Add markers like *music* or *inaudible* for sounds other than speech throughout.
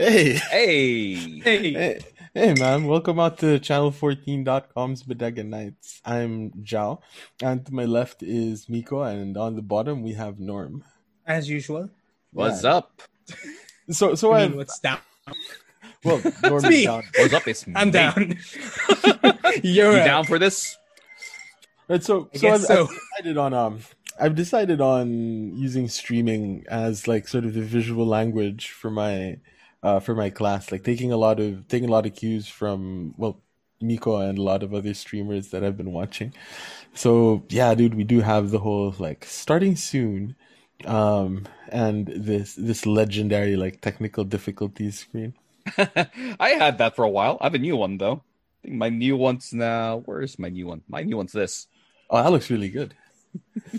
Hey, Hey. Hey, hey, hey, man! Welcome out to Channel14.com's Bodega Nights. I'm Joao, and to my left is Miko, and on the bottom we have Norm. as usual. What's Yeah. up? So, so I I mean, what's down? well, *laughs* Norm me. is down. What's up? It's me. I'm me. down. You're *laughs* You right. down for this? Right, so, I so, I've, so. I've decided on um, I've decided on using streaming as like sort of the visual language for my, uh, for my class. Like taking a lot of taking a lot of cues from well, Miko and a lot of other streamers that I've been watching. So yeah, dude, we do have the whole like starting soon, um, and this this legendary like technical difficulties screen. *laughs* I had that for a while. I have a new one though. I think my new one's now. Where's my new one? My new one's this. Oh, that looks really good. *laughs*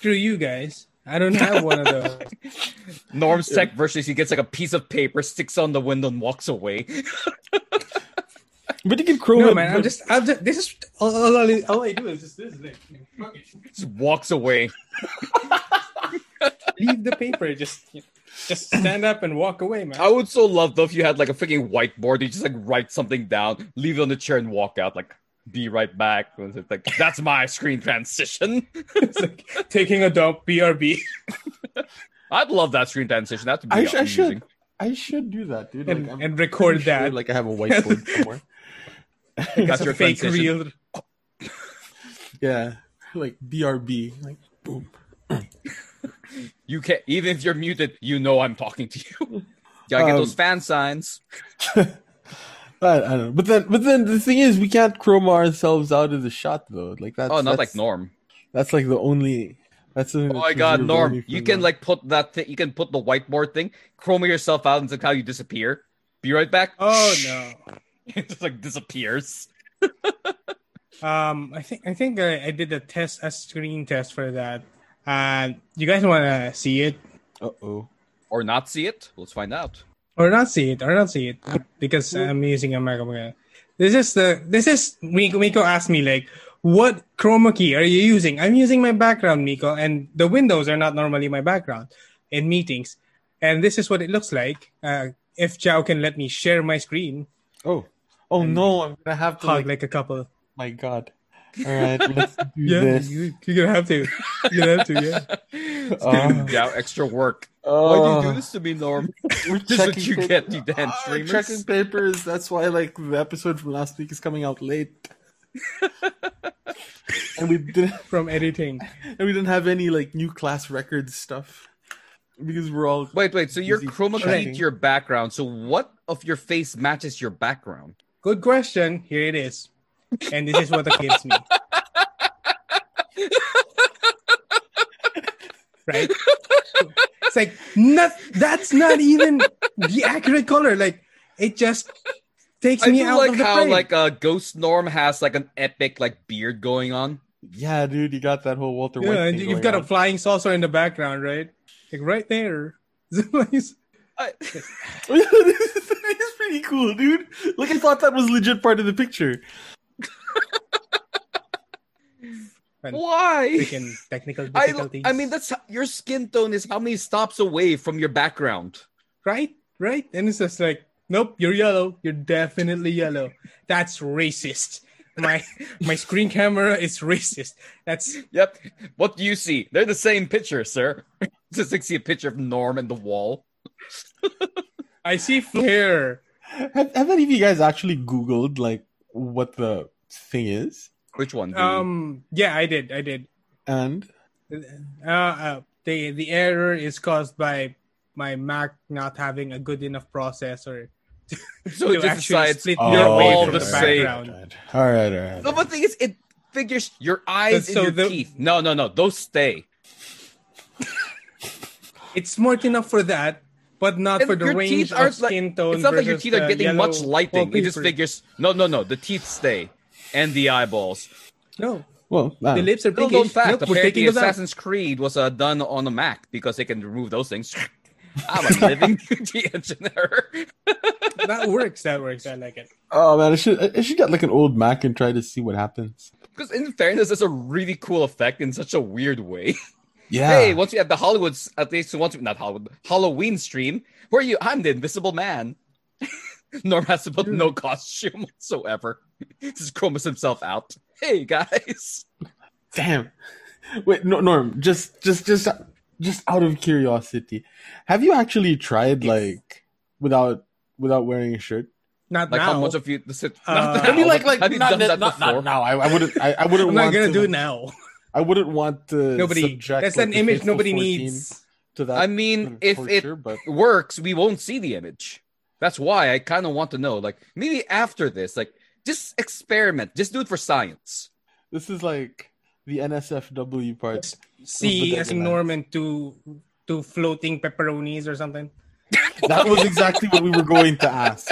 Through you guys. I don't have one of *laughs* those. Norm's tech versus he gets like a piece of paper, sticks on the window, and walks away. *laughs* But you can chrome No, it. man. I'm just. I'm just. This is all, all, I- all I do is just this. Like, it. Just walks away. *laughs* Leave the paper. Just, just stand up and walk away, man. I would so love though if you had like a freaking whiteboard. You just like write something down, leave it on the chair, and walk out. Like, be right back. *laughs* It's Like that's my screen transition. *laughs* It's like taking a dump. BRB. *laughs* I'd love that screen transition. That's would I, sh- I should. I should do that, dude. And, Like, and record pretty sure, that. like I have a whiteboard somewhere. Got it's your a fake transition. reel. Yeah, like BRB, like boom. *clears throat* You can't even if you're muted, you know I'm talking to you. Gotta get Um, those fan signs. I, I don't know, but then, but then the thing is, we can't chroma ourselves out of the shot though. Like that's Oh, not that's, like Norm. That's like the only. That's the, Oh my god, Norm! You can like put that. Th- you can put the whiteboard thing, chroma yourself out, and it's like how you disappear. Be right back. Oh no. *laughs* it just like disappears. *laughs* Um, I think I think I, I did a test, a screen test for that. Uh, you guys want to see it Uh oh. Or not see it. Let's find out. Or not see it or not see it because I'm using a MacBook. This is the this is Miko. Miko asked me like, "What chroma key are you using?" I'm using my background, Miko, and the windows are not normally my background in meetings. And this is what it looks like. Uh, if Joao can let me share my screen, Oh. Oh no! I'm gonna have to. hug Like, like a couple. my god. All right, let's *laughs* do Yeah, this. you, you're gonna have to. You're gonna have to. Yeah. *laughs* Yeah, extra work. Oh, Why do you do this to me, Norm? *laughs* We're This is what checking you paper- get, you damn Ah, streamers. checking papers. That's why, like, the episode from last week is coming out late. and we didn't, From editing. and we didn't have any like new class records stuff because we're all Wait, wait. So you're chroma checking. keyed your background. So what of your face matches your background? Good question. Here it is. And this is what it gives me. right? It's like not that's not even the accurate color. Like it just takes I me out like of the how frame. like uh, Ghost Norm has like an epic like beard going on. yeah, dude. You got that whole Walter White. yeah, and thing you've going got a flying saucer in the background, right? Like right there. *laughs* It's I, *laughs* *laughs* it's pretty cool, dude. Like I thought that was legit part of the picture. Why? freaking technical *laughs* I, difficulties. I mean, that's your skin tone is how many stops away from your background. right, right, and it's just like, nope, you're yellow. You're definitely yellow. That's racist. My my screen camera is racist. That's Yep. What do you see? They're the same picture, sir. *laughs* Just like see a picture of Norm and the wall. *laughs* I see flare. Have, have any of you guys actually Googled like what the thing is? Which one? The- Um, yeah, I did, I did. And Uh, uh, the the error is caused by my Mac not having a good enough processor. *laughs* so it to just actually decides split you're your all the the same. background. All right, all right. No, but the thing is, it figures your eyes So and your the- teeth. No, no, no. Those stay. It's smart enough for that, but not And for the your range teeth of aren't like- tone. It's not like your teeth are getting yellow much lighting. It just figures. No, no, no. The teeth stay, and the eyeballs. No, Well, I the lips are Little pinkish. known fact: Nope, we're apparently, taking those out. Assassin's Creed was uh, done on a Mac because they can remove those things. *laughs* I'm a living *laughs* the engineer. *laughs* That works. That works. I like it. oh man, I should I should get like an old Mac and try to see what happens. Because in fairness, it's a really cool effect in such a weird way. Yeah. Hey, once we have the Hollywoods, at least once we, not Hollywood, Halloween stream, where are you? I'm the Invisible Man. *laughs* Norm has to put no costume whatsoever. *laughs* Just chromas himself out. Hey guys. Damn. Wait, no, Norm. Just, just, just, just out of curiosity, have you actually tried like without without wearing a shirt? Not Like now. how much of you? This, Uh, not *laughs* I I mean, like, like not, done not, that not, before? not now. I, I wouldn't. I, I wouldn't I'm want not gonna to, do it now. I wouldn't want to. Nobody. subject, That's like, an image nobody needs. To that. I mean, if it but works, we won't see the image. That's why I kind of want to know. Like maybe after this, like just experiment, just do it for science. this is like the NSFW part. See as Norman to to floating pepperonis or something. That was exactly what we were going to ask.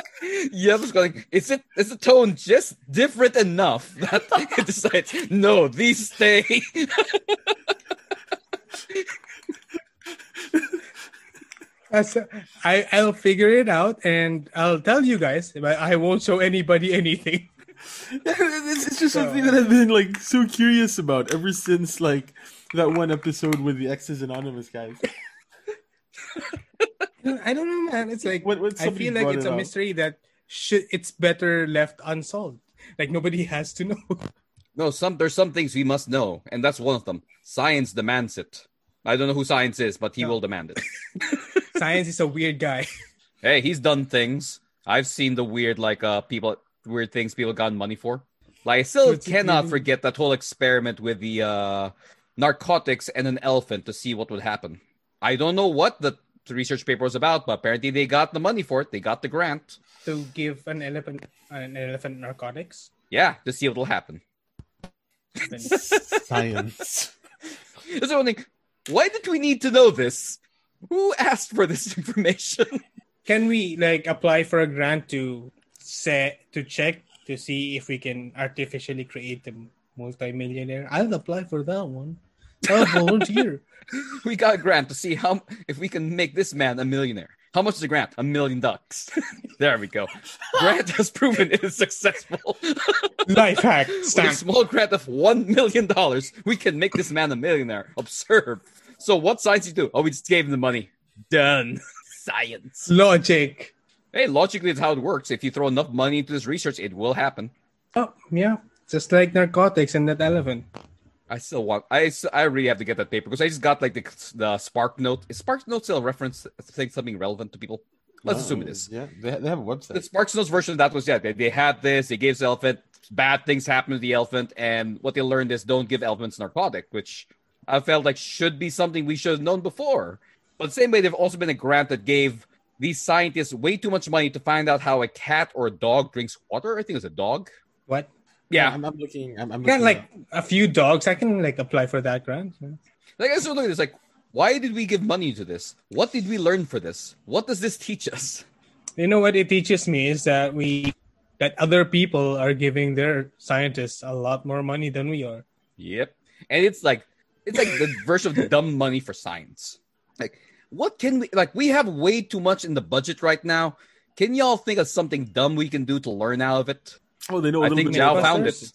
Yeah, I was going. Is it? Is the tone just different enough that it decides? No, these stay. That's, I I'll figure it out and I'll tell you guys. But I won't show anybody anything. *laughs* it's, it's just something that I've been like so curious about ever since like that one episode with the X's Anonymous guys. *laughs* I don't know, man. It's like When- when I feel like it's it a up. mystery that should it's better left unsolved. Like nobody has to know. No, some there's some things we must know, and that's one of them. Science demands it. I don't know who science is, but he No. will demand it. *laughs* Science is a weird guy. *laughs* hey, he's done things. I've seen the weird, like, uh, people, weird things people got money for. Like, I still What's cannot forget that whole experiment with the uh, narcotics and an elephant to see what would happen. I don't know what the research paper was about, but apparently they got the money for it. They got the grant. to give an elephant an elephant narcotics. Yeah, to see what will happen. *laughs* Science. *laughs* That's the only thing. Why did we need to know this? Who asked for this *laughs* information? Can we like apply for a grant to set to check to see if we can artificially create a multimillionaire? I'll apply for that one. I'll volunteer. *laughs* we got a grant to see how if we can make this man a millionaire. How much is the grant? A million bucks. *laughs* there we go. Grant has proven it is successful. *laughs* Life hack. With a small grant of one million dollars, we can make this man a millionaire. Observe. So what science you do? Oh, we just gave him the money. Done. Science. Logic. Hey, logically, it's how it works. If you throw enough money into this research, it will happen. Oh yeah, just like narcotics and that elephant. I still want. I I really have to get that paper because I just got like the the Spark Note. Is Spark Note still a reference saying something relevant to people? Let's assume it is. Yeah, they, they have a website. The website. Sparks Notes version of that was yeah. They, they had this. They gave the elephant bad things happen to the elephant, and what they learned is don't give elephants narcotic, which I felt like should be something we should have known before. But the same way, there've also been a grant that gave these scientists way too much money to find out how a cat or a dog drinks water. I think it was a dog. What? Yeah, I'm, I'm looking. I'm, I'm Yeah, looking like up. a few dogs. I can like apply for that grant. Like I still look at this like, why did we give money to this? What did we learn for this? What does this teach us? You know what it teaches me is that we that other people are giving their scientists a lot more money than we are. Yep. And it's like it's like the version of dumb money for science. Like, what can we like we have way too much in the budget right now. Can y'all think of something dumb we can do to learn out of it? Oh, they know. a I little think bit Joao more about found this, it.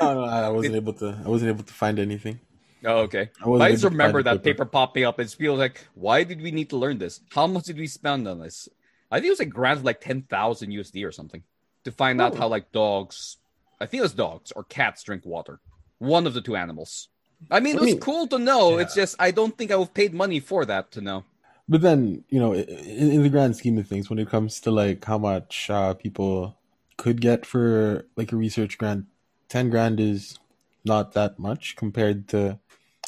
No, no, I wasn't able to. I wasn't able to find anything. Oh, okay. I I just remember that paper popping up. It's feels like, why did we need to learn this? How much did we spend on this? I think it was like grant of like ten thousand USD or something to find out Oh. how like dogs, I think it was dogs or cats drink water. One of the two animals. I mean, it I was mean, cool to know. yeah. It's just I don't think I would have paid money for that to know. But then, you know, in, in the grand scheme of things, when it comes to like how much uh, people could get for like a research grant, ten grand is not that much compared to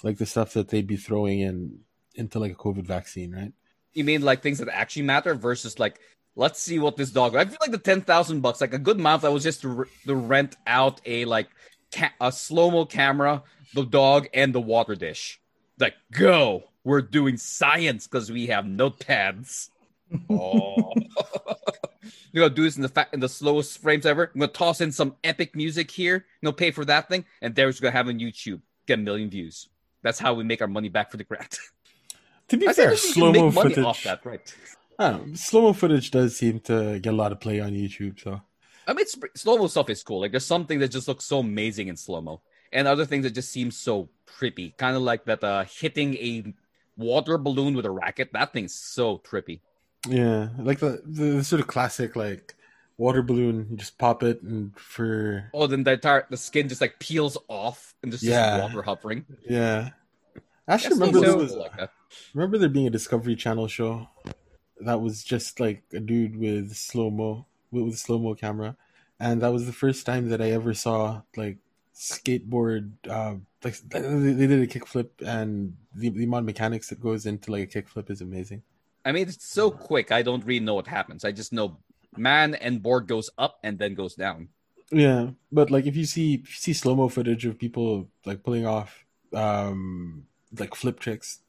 like the stuff that they'd be throwing in into like a COVID vaccine, right? You mean like things that actually matter versus like let's see what this dog. I feel like the ten thousand bucks, like a good month, that was just to, re- to rent out a like ca- a slow mo camera, the dog, and the water dish. Like go, we're doing science because we have notepads. *laughs* Oh, *laughs* you gonna do this in the fa- in the slowest frames ever. I'm gonna toss in some epic music here. Know, pay for that thing, and there's gonna have on YouTube get a million views. That's how we make our money back for the grant. *laughs* To be I fair, slow mo footage. off that, right? *laughs* I don't know. Slow mo footage does seem to get a lot of play on YouTube. So I mean, slow mo stuff is cool. Like, there's something that just looks so amazing in slow mo. and other things that just seem so trippy. Kind of like that uh, hitting a water balloon with a racket. That thing's so trippy. Yeah, like the the sort of classic like water balloon. You just pop it, and for Oh, then the entire the skin just like peels off and just Yeah. water hovering. yeah. I actually remember so was like that. remember there being a Discovery Channel show that was just like a dude with slow mo with, with slow mo camera, and that was the first time that I ever saw like skateboard. Uh, like they, they did a kickflip, and the, the amount of mechanics that goes into like a kickflip is amazing. I mean, it's so quick. I don't really know what happens. I just know man and board goes up and then goes down. Yeah, but like if you see if you see slow mo footage of people like pulling off um like flip tricks,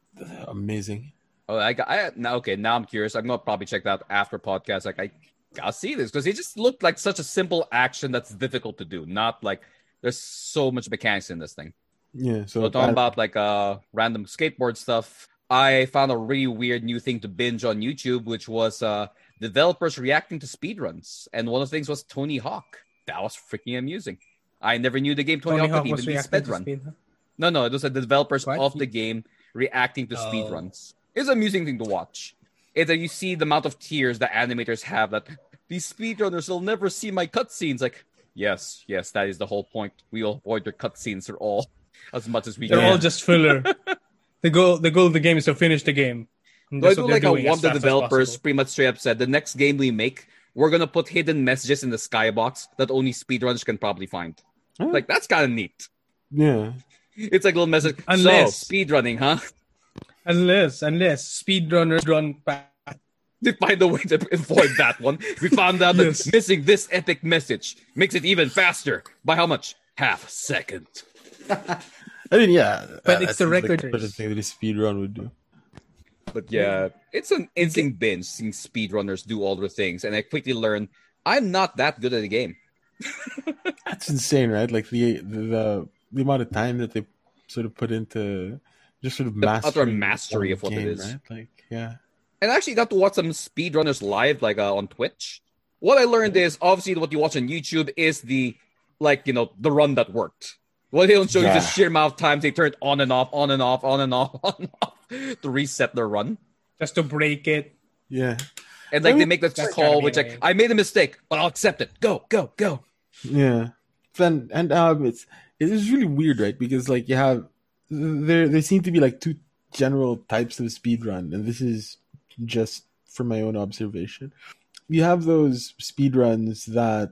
amazing. Oh, I got. I now okay. Now I'm curious. I'm gonna probably check that after podcast. Like I gotta see this because it just looked like such a simple action that's difficult to do. Not like there's so much mechanics in this thing. Yeah, so So talking I- about like uh random skateboard stuff, I found a really weird new thing to binge on YouTube, which was uh developers reacting to speedruns. And one of the things was Tony Hawk. That was freaking amusing. I never knew the game Tony, Tony Hawk Hawk even be speedrun. speed. huh? No, no, it was the developers What? of the game reacting to Oh. speedruns. It's an amusing thing to watch. It's that you see the amount of tears that animators have that these speedrunners will never see my cutscenes. Like, yes, yes, that is the whole point. We will avoid their cutscenes at all as much as we They're can. all just filler. *laughs* the goal the goal of the game is to finish the game. And So I that's do what like how doing one of the developers pretty much straight up said the next game we make, we're gonna put hidden messages in the skybox that only speedrunners can probably find. Huh? Like that's kind of neat. yeah. It's like a little message. Unless- So speedrunning, huh? Unless unless speedrunners run fast. They find a way to avoid that one. We found out *laughs* Yes. that missing this epic message makes it even faster. By how much? Half a second. *laughs* I mean, yeah, But that it's the seems like record sort of race. thing that a speedrun would do. But yeah, it's an insane binge seeing speedrunners do all the things. And I quickly learned I'm not that good at the game. *laughs* That's insane, right? Like the the the amount of time that they sort of put into just sort of The utter mastering mastery of what it game, is. Right? Like, yeah, and I actually got to watch some speedrunners live, like uh, on Twitch. What I learned is obviously what you watch on YouTube is the like you know the run that worked. What they don't show you Yeah. is the sheer amount of times they turn it on and off, on and off, on and off, *laughs* on and off to reset their run. just to break it. yeah, And like I they make that that's call, which like. I made a mistake, but I'll accept it. Go, go, go. yeah. Then and um, it's it is really weird, right? Because like you have there there seem to be like two general types of speedrun, and this is just from my own observation. You have those speedruns that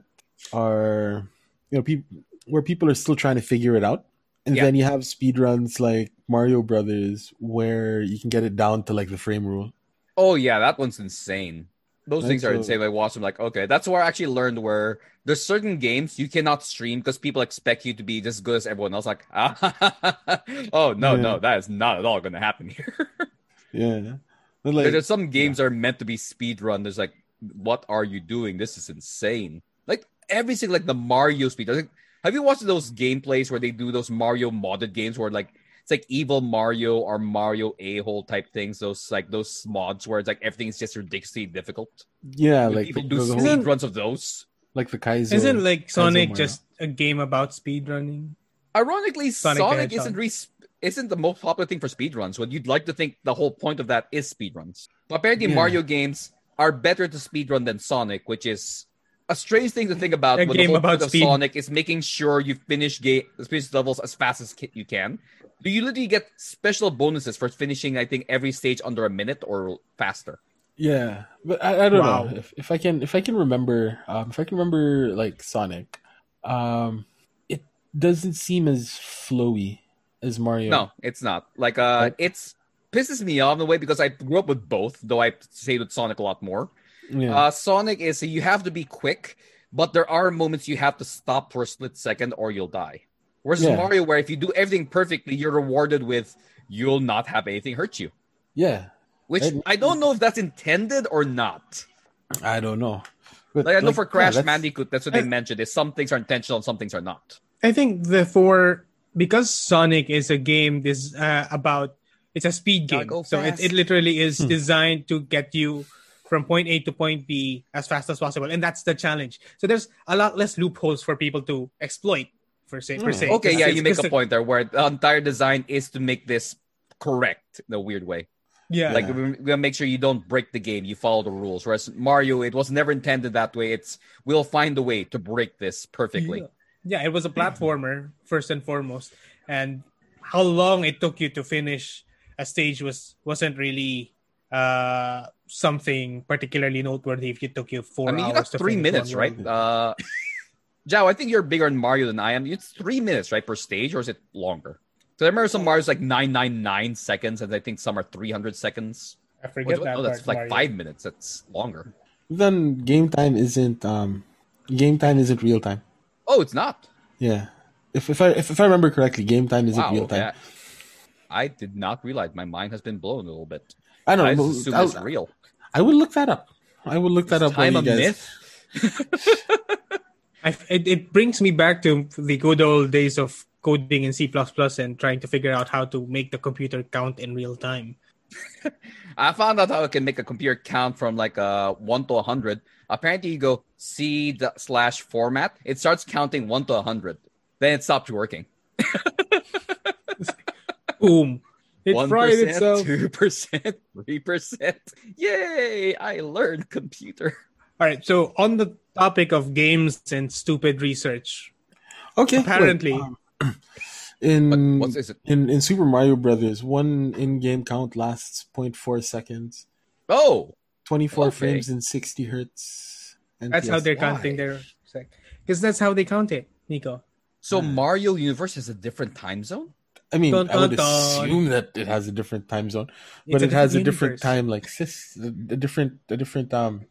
are you know people where people are still trying to figure it out. And Yeah. then you have speedruns like Mario Brothers where you can get it down to like the frame rule. Oh yeah, that one's insane. Those things are so- insane. I watch them like, okay, that's where I actually learned where there's certain games you cannot stream because people expect you to be just good as everyone else. Like, ah, *laughs* oh no, Yeah. no, that is not at all going to happen here. *laughs* Yeah. But, like, there's some games that are meant to be speed run. There's like, what are you doing? This is insane. Like every single like the Mario speed. Like, have you watched those gameplays where they do those Mario modded games where like it's like evil Mario or Mario a hole type things? Those like those mods where it's like everything's just ridiculously difficult. yeah, When like people the, do the speed whole, runs of those. like the Kaizo. Isn't like Sonic Mario. just a game about speedrunning? Ironically, Sonic Sonic, isn't re- isn't the most popular thing for speedruns. What you'd like to think the whole point of that is speedruns. But apparently, Yeah. Mario games are better to speedrun than Sonic, which is a strange thing to think about. A when game the whole about of speed. Sonic is making sure you finish game finish levels as fast as you can. Do you literally get special bonuses for finishing? I think every stage under a minute or faster. Yeah, but I, I don't Wow. know if, if I can if I can remember um, if I can remember like Sonic, um, it doesn't seem as flowy as Mario. No, it's not. Like uh, Right. it's pisses me off in a way because I grew up with both, though I say with Sonic a lot more. Yeah. Uh, Sonic is you have to be quick, but there are moments you have to stop for a split second or you'll die. Whereas Yeah. Mario, where if you do everything perfectly, you're rewarded with you'll not have anything hurt you. yeah. Which And- I don't know if that's intended or not. I don't know. But, Like I know for yeah, Crash that's- Bandicoot, that's what they mentioned. Is some things are intentional, and some things are not. I think the for because Sonic is a game this uh, about it's a speed game, so it, it literally is Hmm. designed to get you from point A to point B as fast as possible, and that's the challenge. So there's a lot less loopholes for people to exploit. for say per Hmm. se. Okay, yeah, you make a point there where the entire design is to make this correct in a weird way. Yeah, Like we're gonna make sure you don't break the game, you follow the rules. Whereas Mario, it was never intended that way. It's we'll find a way to break this perfectly. Yeah. yeah, it was a platformer first and foremost, and how long it took you to finish a stage was wasn't really uh something particularly noteworthy. If it took you four I mean, you got to three minutes, right? Uh, Joao, I think you're bigger on Mario than I am. It's three minutes, right, per stage, or is it longer? So I remember some Mario's like nine nine nine seconds, and I think some are three hundred seconds. I forget Which- that oh, that's part, like Mario. five minutes. That's longer. Then game time isn't um, game time isn't real time. Oh, it's not. Yeah, if if I if, if I remember correctly, game time isn't Wow. real time. yeah. I did not realize my mind has been blown a little bit. I don't I know. just assume I, it's real. I would look that up. I would look that Is up. while time you a guys- myth? *laughs* *laughs* I, it, it brings me back to the good old days of coding in C++ and trying to figure out how to make the computer count in real time. *laughs* I found out how I can make a computer count from like uh, 1 to a 100. Apparently, you go C slash format, it starts counting 1 to a 100. Then it stops working. Boom. It 1%, fried itself. 2%, 3%. *laughs* Yay! I learned computer. All right. So on the topic of games and stupid research, Okay. wait, apparently, um, *clears throat* in What is it? in in Super Mario Brothers, one in-game count lasts 0.4 seconds, Oh, 24 Okay. frames in 60 hertz. that's how they're why? counting their sec. because that's how they count it, Nico. so Uh. Mario Universe has a different time zone? I mean, Dun, I would dun, dun. assume that it has a different time zone, but it has a universe. different time, like sis, a a different, a different, um,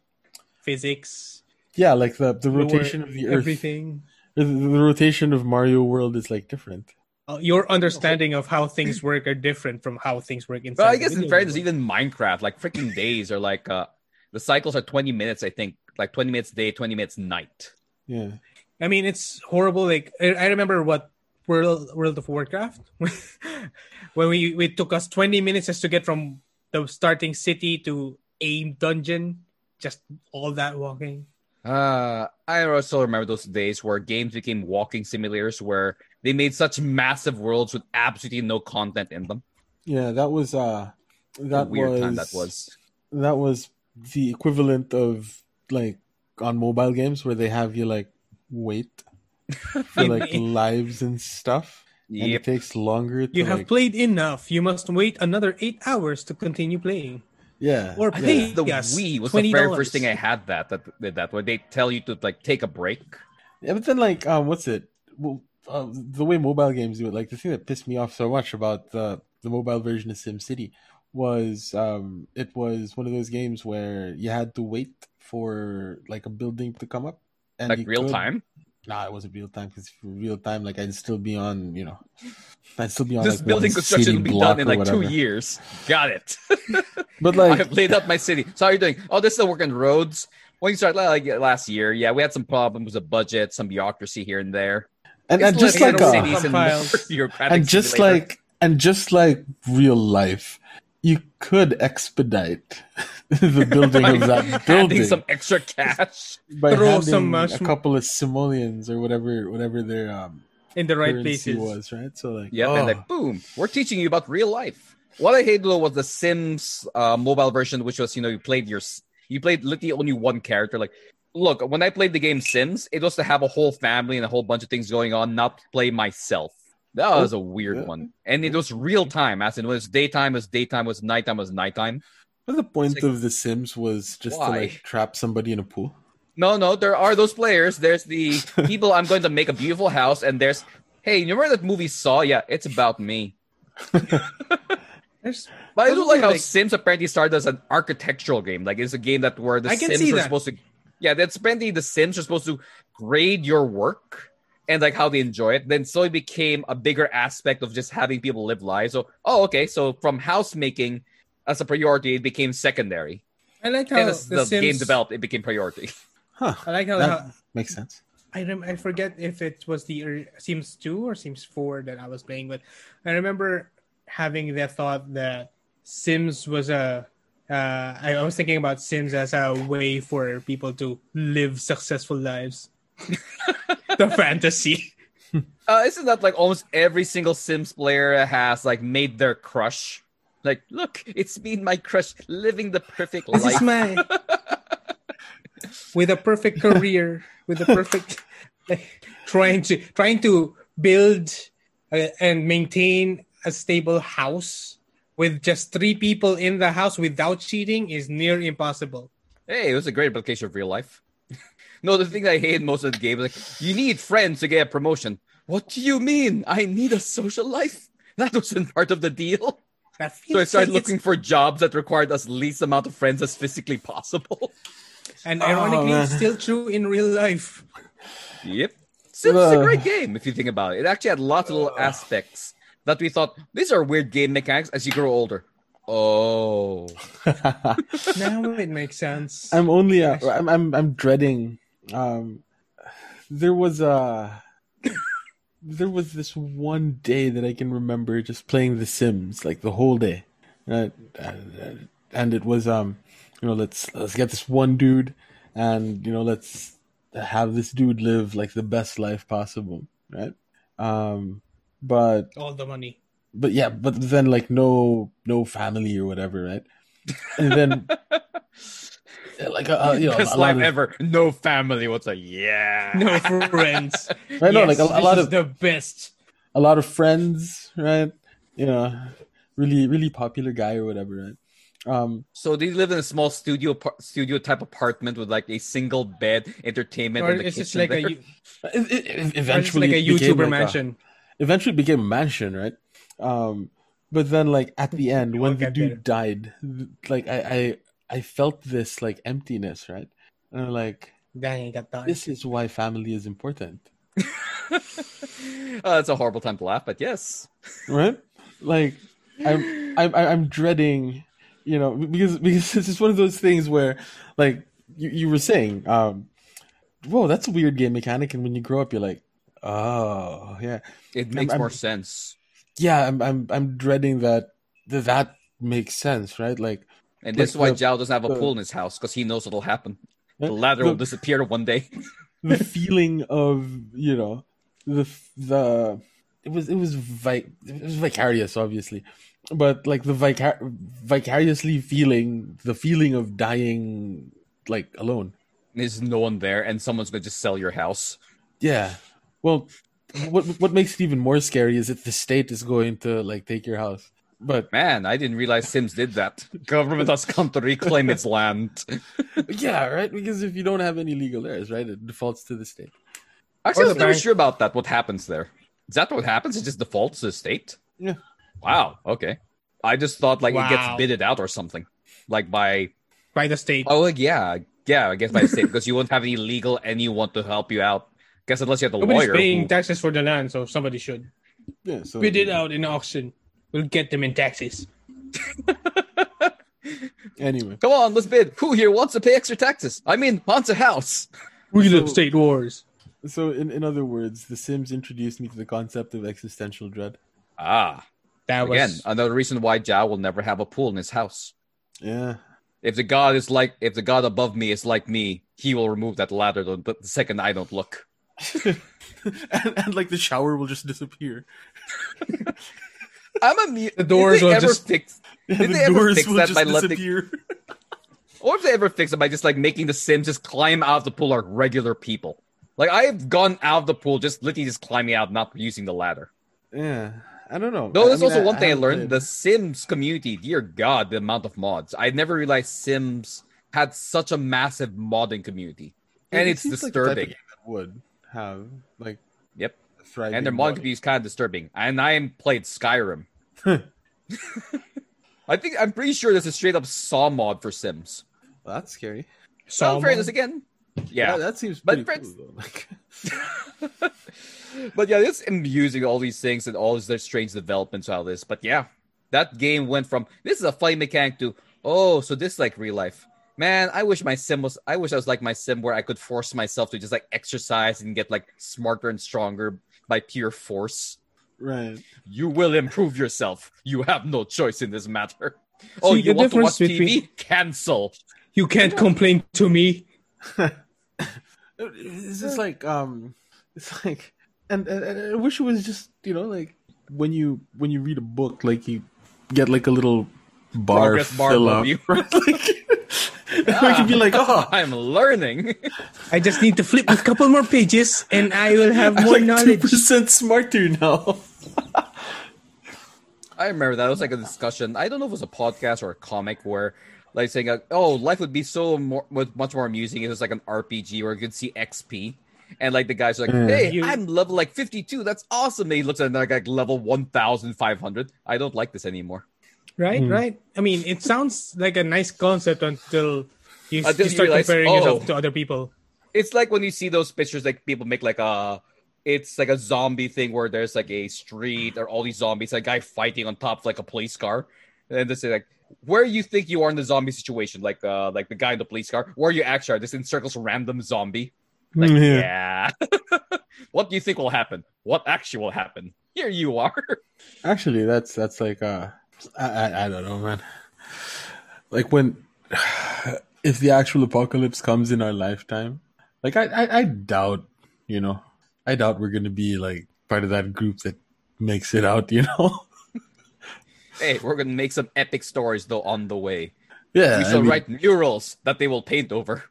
physics, yeah, like the the rotation of the Earth, everything. the, the rotation of Mario World is like different. Uh, your understanding of how things work are different from how things work inside. Well, I guess in video fairness, even Minecraft, like freaking days are like uh the cycles are 20 minutes, I think. Like 20 minutes day, 20 minutes night. Yeah, I mean, it's horrible. Like I, I remember what World World of Warcraft *laughs* when we it took us twenty minutes just to get from the starting city to a dungeon. Just all that walking. Uh, I also remember those days where games became walking simulators where they made such massive worlds with absolutely no content in them. yeah, that was uh, What a that weird was time that was. that was the equivalent of like on mobile games where they have you like wait *laughs* for like lives and stuff, and it takes longer. To, You have like, played enough. You must wait another eight hours to continue playing. yeah, Or I yeah. think the Yes, Wii was the $20. very first thing I had that that did that where they tell you to like take a break. Yeah, but then like, um, what's it? Well, uh, the way mobile games do it, like the thing that pissed me off so much about the the mobile version of SimCity was, um, it was one of those games where you had to wait for like a building to come up, and Like real could- time. Nah, it wasn't real time because real time, like I'd still be on, you know, I'd still be on This like building construction city will be done in or like two years. Got it. *laughs* But like, I like, have laid up my city. So how are you doing? Oh, this still working roads. When you start like last year, yeah, we had some problems with budget, some bureaucracy here and there. and, and just like, than uh, cities and Files. more *laughs* bureaucratic and just simulator. like, and just like real life, you could expedite the *laughs* building of that adding building. some extra cash. by Throw some, uh, a couple of simoleons or whatever whatever their um in the right currency places. was, right? So like, Yep, oh, and like boom, we're teaching you about real life. What I hated though was the Sims uh, mobile version, which was you know you played your you played literally only one character. Like, look, when I played the game Sims, it was to have a whole family and a whole bunch of things going on, not play myself. That was a weird yeah. one, and it was real time. As in, when it's daytime, it was daytime. it Was nighttime, it was nighttime. But the point like- of the Sims was just Why? to like trap somebody in a pool. No, no, there are those players. There's the *laughs* people. I'm going to make a beautiful house, and there's hey, you remember that movie Saw? Yeah, it's about me. *laughs* There's, But I do like how like- Sims apparently started as an architectural game. Like it's a game that where the Sims are that. supposed to Yeah, that's apparently the Sims are supposed to grade your work and like how they enjoy it. Then slowly became a bigger aspect of just having people live lives. So oh okay, so from house making as a priority, it became secondary. I like how as the, the, Sims, game developed, it became priority. Huh. I like how, That how makes sense. I rem- I forget if it was the er, Sims 2 or Sims 4 that I was playing, but I remember having the thought that Sims was a. Uh, I I was thinking about Sims as a way for people to live successful lives. *laughs* the fantasy. Uh, isn't that like almost every single Sims player has like made their crush? Like, look, it's me and my crush living the perfect This life. is my *laughs* with a perfect career, with a perfect trying to trying to build uh, and maintain a stable house with just three people in the house without cheating is near impossible. Hey, it was a great application of real life. *laughs* no, the thing I hate most of the game is like, you need friends to get a promotion. What do you mean? I need a social life? That wasn't part of the deal. That So I started like it's- looking for jobs that required as least amount of friends as physically possible. *laughs* and ironically, Oh, it's still true in real life. Yep. Sims is a great game if you think about it. It actually had lots of little aspects that we thought these are weird game mechanics as you grow older. Oh. *laughs* Now it makes sense. I'm only uh, I'm I'm I'm dreading. Um, there was a there was this one day that I can remember just playing The Sims like the whole day, uh, and, and it was um, you know let's let's get this one dude, and you know let's have this dude live like the best life possible, right? Um, but All the money. but yeah, but then like no no family or whatever, right? And then *laughs* like uh, uh, you know, Best a lot life of, ever. No family. What's a yeah? No friends. *laughs* I know, Yes, like a, a lot of the best. a lot of friends, right? You know, really really popular guy or whatever, right? Um, So they live in a small studio studio type apartment with like a single bed, entertainment, Or and the it's just kitchen like a, there. it, it, it's eventually like a became YouTuber like a- mansion. eventually became a mansion, right? Um, but then like at the *laughs* end when the dude there. died, like I, I I felt this like emptiness, right? And I'm like, Dang, I got this is why family is important, *laughs* uh, it's a horrible time to laugh, but yes. right? Like I'm I'm I'm dreading, you know, because because it's just one of those things where like you, you were saying, um, whoa, that's a weird game mechanic, and when you grow up, you're like, oh yeah, It makes I'm- more sense. yeah, I'm I'm I'm dreading that that, that makes sense, right? Like And this Like is why the- Joao doesn't have a the- pool in his house because he knows what'll happen. the, uh, The ladder will disappear one day. *laughs* the feeling of you know the the it was it was vi- it was vicarious, obviously, but like the vicar- vicariously feeling the feeling of dying like alone. There's no one there, and someone's gonna just sell your house. Yeah. Well, what what makes it even more scary is that the state is going to like take your house. But Man, I didn't realize Sims did that. Government has come to reclaim its land. yeah, right. Because if you don't have any legal heirs, right, it defaults to the state. Actually, I was the never bank. sure about that. What happens there? Is that what happens? It just defaults to the state? Yeah. Wow. Okay. I just thought like it gets Wow. bidded out or something, like by by the state. oh like, yeah yeah I guess by the state because you won't have any legal anyone to help you out. Guess unless you have the Nobody's lawyer. paying who- taxes for the land, so somebody should Yeah. So bid it out in auction. We'll get them in taxes. *laughs* Anyway, Come on, let's bid. Who here wants to pay extra taxes? I mean, wants a house. Real So- estate wars. so in in other words, The Sims introduced me to the concept of existential dread. Ah, That was again, another reason why Joao will never have a pool in his house. Yeah. If the god is like, if the god above me is like me, he will remove that ladder the, the second I don't look. *laughs* and, and like the shower will just disappear. *laughs* I'm a mu- The doors will just- fix, *laughs* Yeah, Did the they ever fix that by letting- disappear. *laughs* or if they ever fix it by just like making the Sims just climb out of the pool like regular people. Like I've gone out of the pool just literally just climbing out, not using the ladder. yeah. I don't know. No, I there's mean, also one thing I learned: played. the Sims community. Dear God, the amount of mods! I never realized Sims had such a massive modding community, and It it's seems like the type of disturbing. game would have like Yep, thriving and their mod community is kind of disturbing. And I am played Skyrim. *laughs* I think I'm pretty sure there's a straight up Saw mod for Sims. Well, that's scary. So, Saw fairness mod? again, yeah. that, that seems But friends- cool. Though. *laughs* But yeah, it's amusing all these things and all these strange developments out of this. But yeah, that game went from this is a funny mechanic to oh, so this is like real life. Man, I wish my sim was. I wish I was like my sim where I could force myself to just like exercise and get like smarter and stronger by pure force. right. You will improve yourself. You have no choice in this matter. oh, you want to watch TV? between- Cancel. You can't complain to me. *laughs* It's just like um, it's like and, and, and I wish it was just you know like when you when you read a book, like you get like a little bar Progress bar fill above up, you. right? like, we could be like, oh, *laughs* I'm learning. I just need to flip a couple more pages, and I will have *laughs* I'm more like two knowledge. percent smarter now. *laughs* I remember that it was like a discussion. I don't know if it was a podcast or a comic where, like, saying, "Oh, life would be so more, much more amusing if it was like an RPG where you could see XP." And like the guy's like, Mm. "Hey, You- I'm level like 52. That's awesome." And he looks at it like, like level 1,500. I don't like this anymore. Right, Hmm. right. I mean, it sounds like a nice concept until you, Until you you start realize, comparing oh. yourself to other people. It's like when you see those pictures, like people make like a, it's like a zombie thing where there's like a street or all these zombies, a guy fighting on top of like a police car, and they say like, where you think you are in the zombie situation, like uh, like the guy in the police car, where you actually are. This encircles random zombie. Like, Yeah. yeah. *laughs* what do you think will happen? What actually will happen? Here you are. *laughs* Actually, that's that's like uh, I, I I don't know, man. Like when *sighs* if the actual apocalypse comes in our lifetime, like I I, I doubt, you know, I doubt we're gonna be like part of that group that makes it out, you know. *laughs* hey, we're gonna make some epic stories though on the way. yeah, we I shall mean, write murals that they will paint over.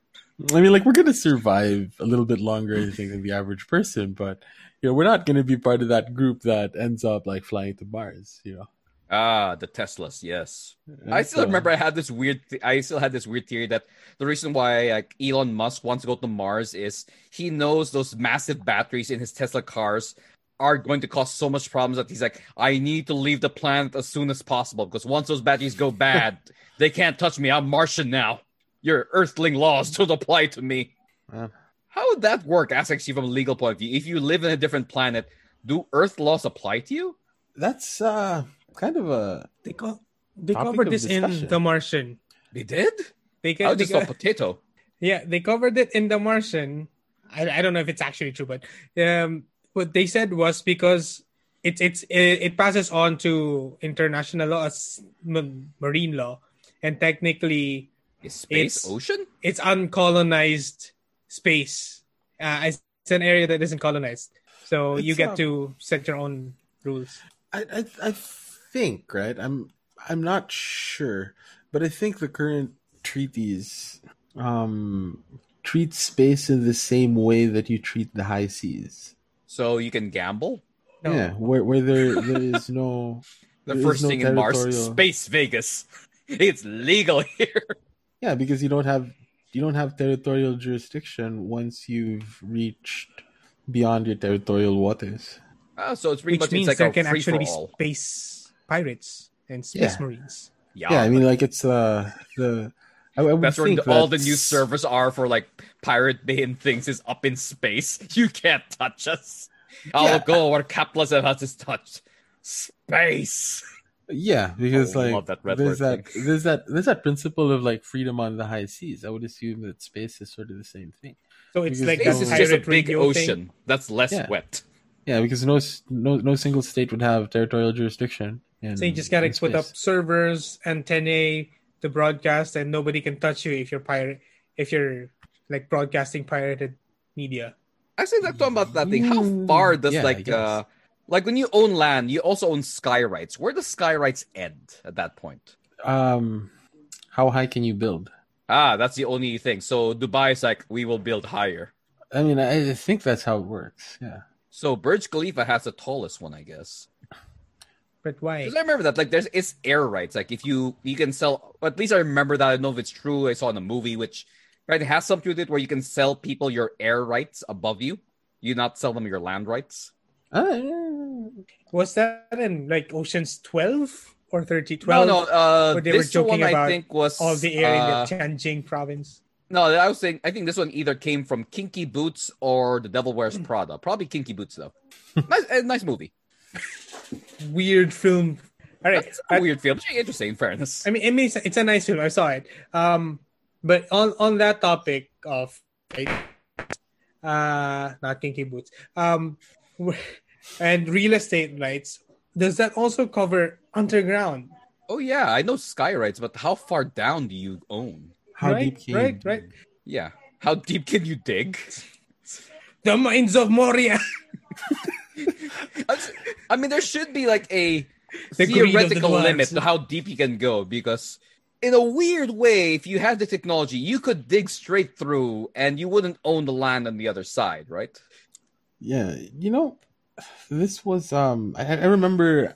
I mean, like we're gonna survive a little bit longer, I think, than the average person, but you know, we're not gonna be part of that group that ends up like flying to Mars, you know. Ah, the Teslas, yes. I still So- remember I had this weird. Th- I still had this weird theory that the reason why like Elon Musk wants to go to Mars is he knows those massive batteries in his Tesla cars are going to cause so much problems that he's like, I need to leave the planet as soon as possible because once those batteries go bad, *laughs* they can't touch me. I'm Martian now. Your Earthling laws don't apply to me. Yeah. How would that work? As actually from a legal point of view, if you live in a different planet, do Earth laws apply to you? That's uh kind of a They co- they Topic covered of this in. The Martian. They did. They, I ca- they just saw ca- potato. yeah, they covered it in The Martian. I, I don't know if it's actually true, but um, what they said was because it's it's it, it passes on to international law as m- marine law, and technically Is space It's- ocean? it's uncolonized space. Uh, it's it's an area that isn't colonized, so you get uh, to set your own rules. I, I I think right. I'm I'm not sure, but I think the current treaties um treat space in the same way that you treat the high seas. So you can gamble? No. Yeah, where where there there is no *laughs* The There is first no thing in Mars, Space Vegas. *laughs* It's legal here. yeah because you don't have you don't have territorial jurisdiction once you've reached beyond your territorial waters. Ah, so it's pretty Which much means it's like there a can free actually be space pirates and space Yeah. marines. Yeah, Yeah, I mean like it's uh the I, I would that's where think the- all the new that's- servers are for like Pirate Bay and things is up in space. *laughs* You can't touch us. I Yeah. will go where capitalism has its touch. Space. Yeah, because I like that there's word that thing. there's that there's that principle of like freedom on the high seas. I would assume that space is sort of the same thing. So it's Because like Space is a just a big ocean thing. that's less Yeah. wet. Yeah, because no no no single state would have territorial jurisdiction. In, So you just gotta put up servers, antennae to broadcast, and nobody can touch you if you're pirate. If you're like broadcasting pirated media. Actually, let's talk about that thing. How far does yeah, like uh like when you own land, you also own sky rights. Where does sky rights end at that point? Um, how high can you build? Ah, that's the only thing. So Dubai is like, we will build higher. I mean, I I think that's how it works. Yeah. So Burj Khalifa has the tallest one, I guess. But why? Because I remember that, like, there's it's air rights. Like, if you you can sell, at least I remember that. I don't know if it's true. I saw in a movie, which right it has something to it where you can sell people your air rights above you. You not sell them your land rights. Uh, Was that in like Ocean's Twelve or Thirty No, Twelve? no. Uh, where they were this joking one I think was all the air in uh, the Tianjin province. No, I was saying I think this one either came from Kinky Boots or The Devil Wears *clears throat* Prada. Probably Kinky Boots though. nice, nice movie. *laughs* Weird film. All right, It's a weird film. It's interesting. In fairness, I mean, it means it's a nice film. I saw it. Um, but on on that topic of right, uh, not kinky boots. Um, *laughs* and real estate rights. Does that also cover underground? oh yeah, I know sky rights, but how far down do you own? how Right, deep can right, you right. Yeah, how deep can you dig? The mines of Moria. *laughs* *laughs* I mean, there should be like a The greed of the theoretical limit to how deep you can go because in a weird way if you had the technology you could dig straight through and you wouldn't own the land on the other side right Yeah, you know, this was um I, I remember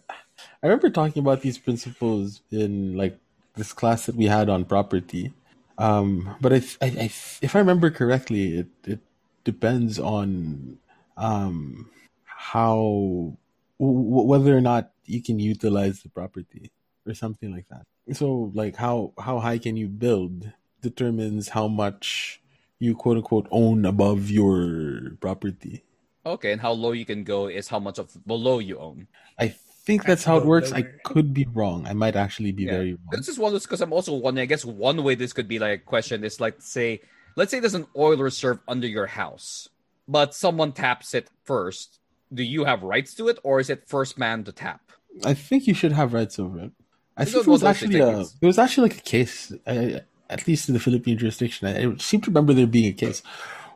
I remember talking about these principles in like this class that we had on property. Um but I, I, I if I remember correctly, it it depends on um how w- whether or not you can utilize the property or something like that. So like how how high can you build determines how much you quote unquote own above your property. okay and how low you can go is how much of below you own I think that's how it works. I could be wrong. I might actually be Yeah. very wrong. this is one of those because i'm also wondering i guess one way this could be like a question is like say let's say there's an oil reserve under your house but someone taps it first do you have rights to it or is it first man to tap I think you should have rights over it. I think it was one of those actually a, it was actually like a case, I, at least in the Philippine jurisdiction. I, I seem to remember there being a case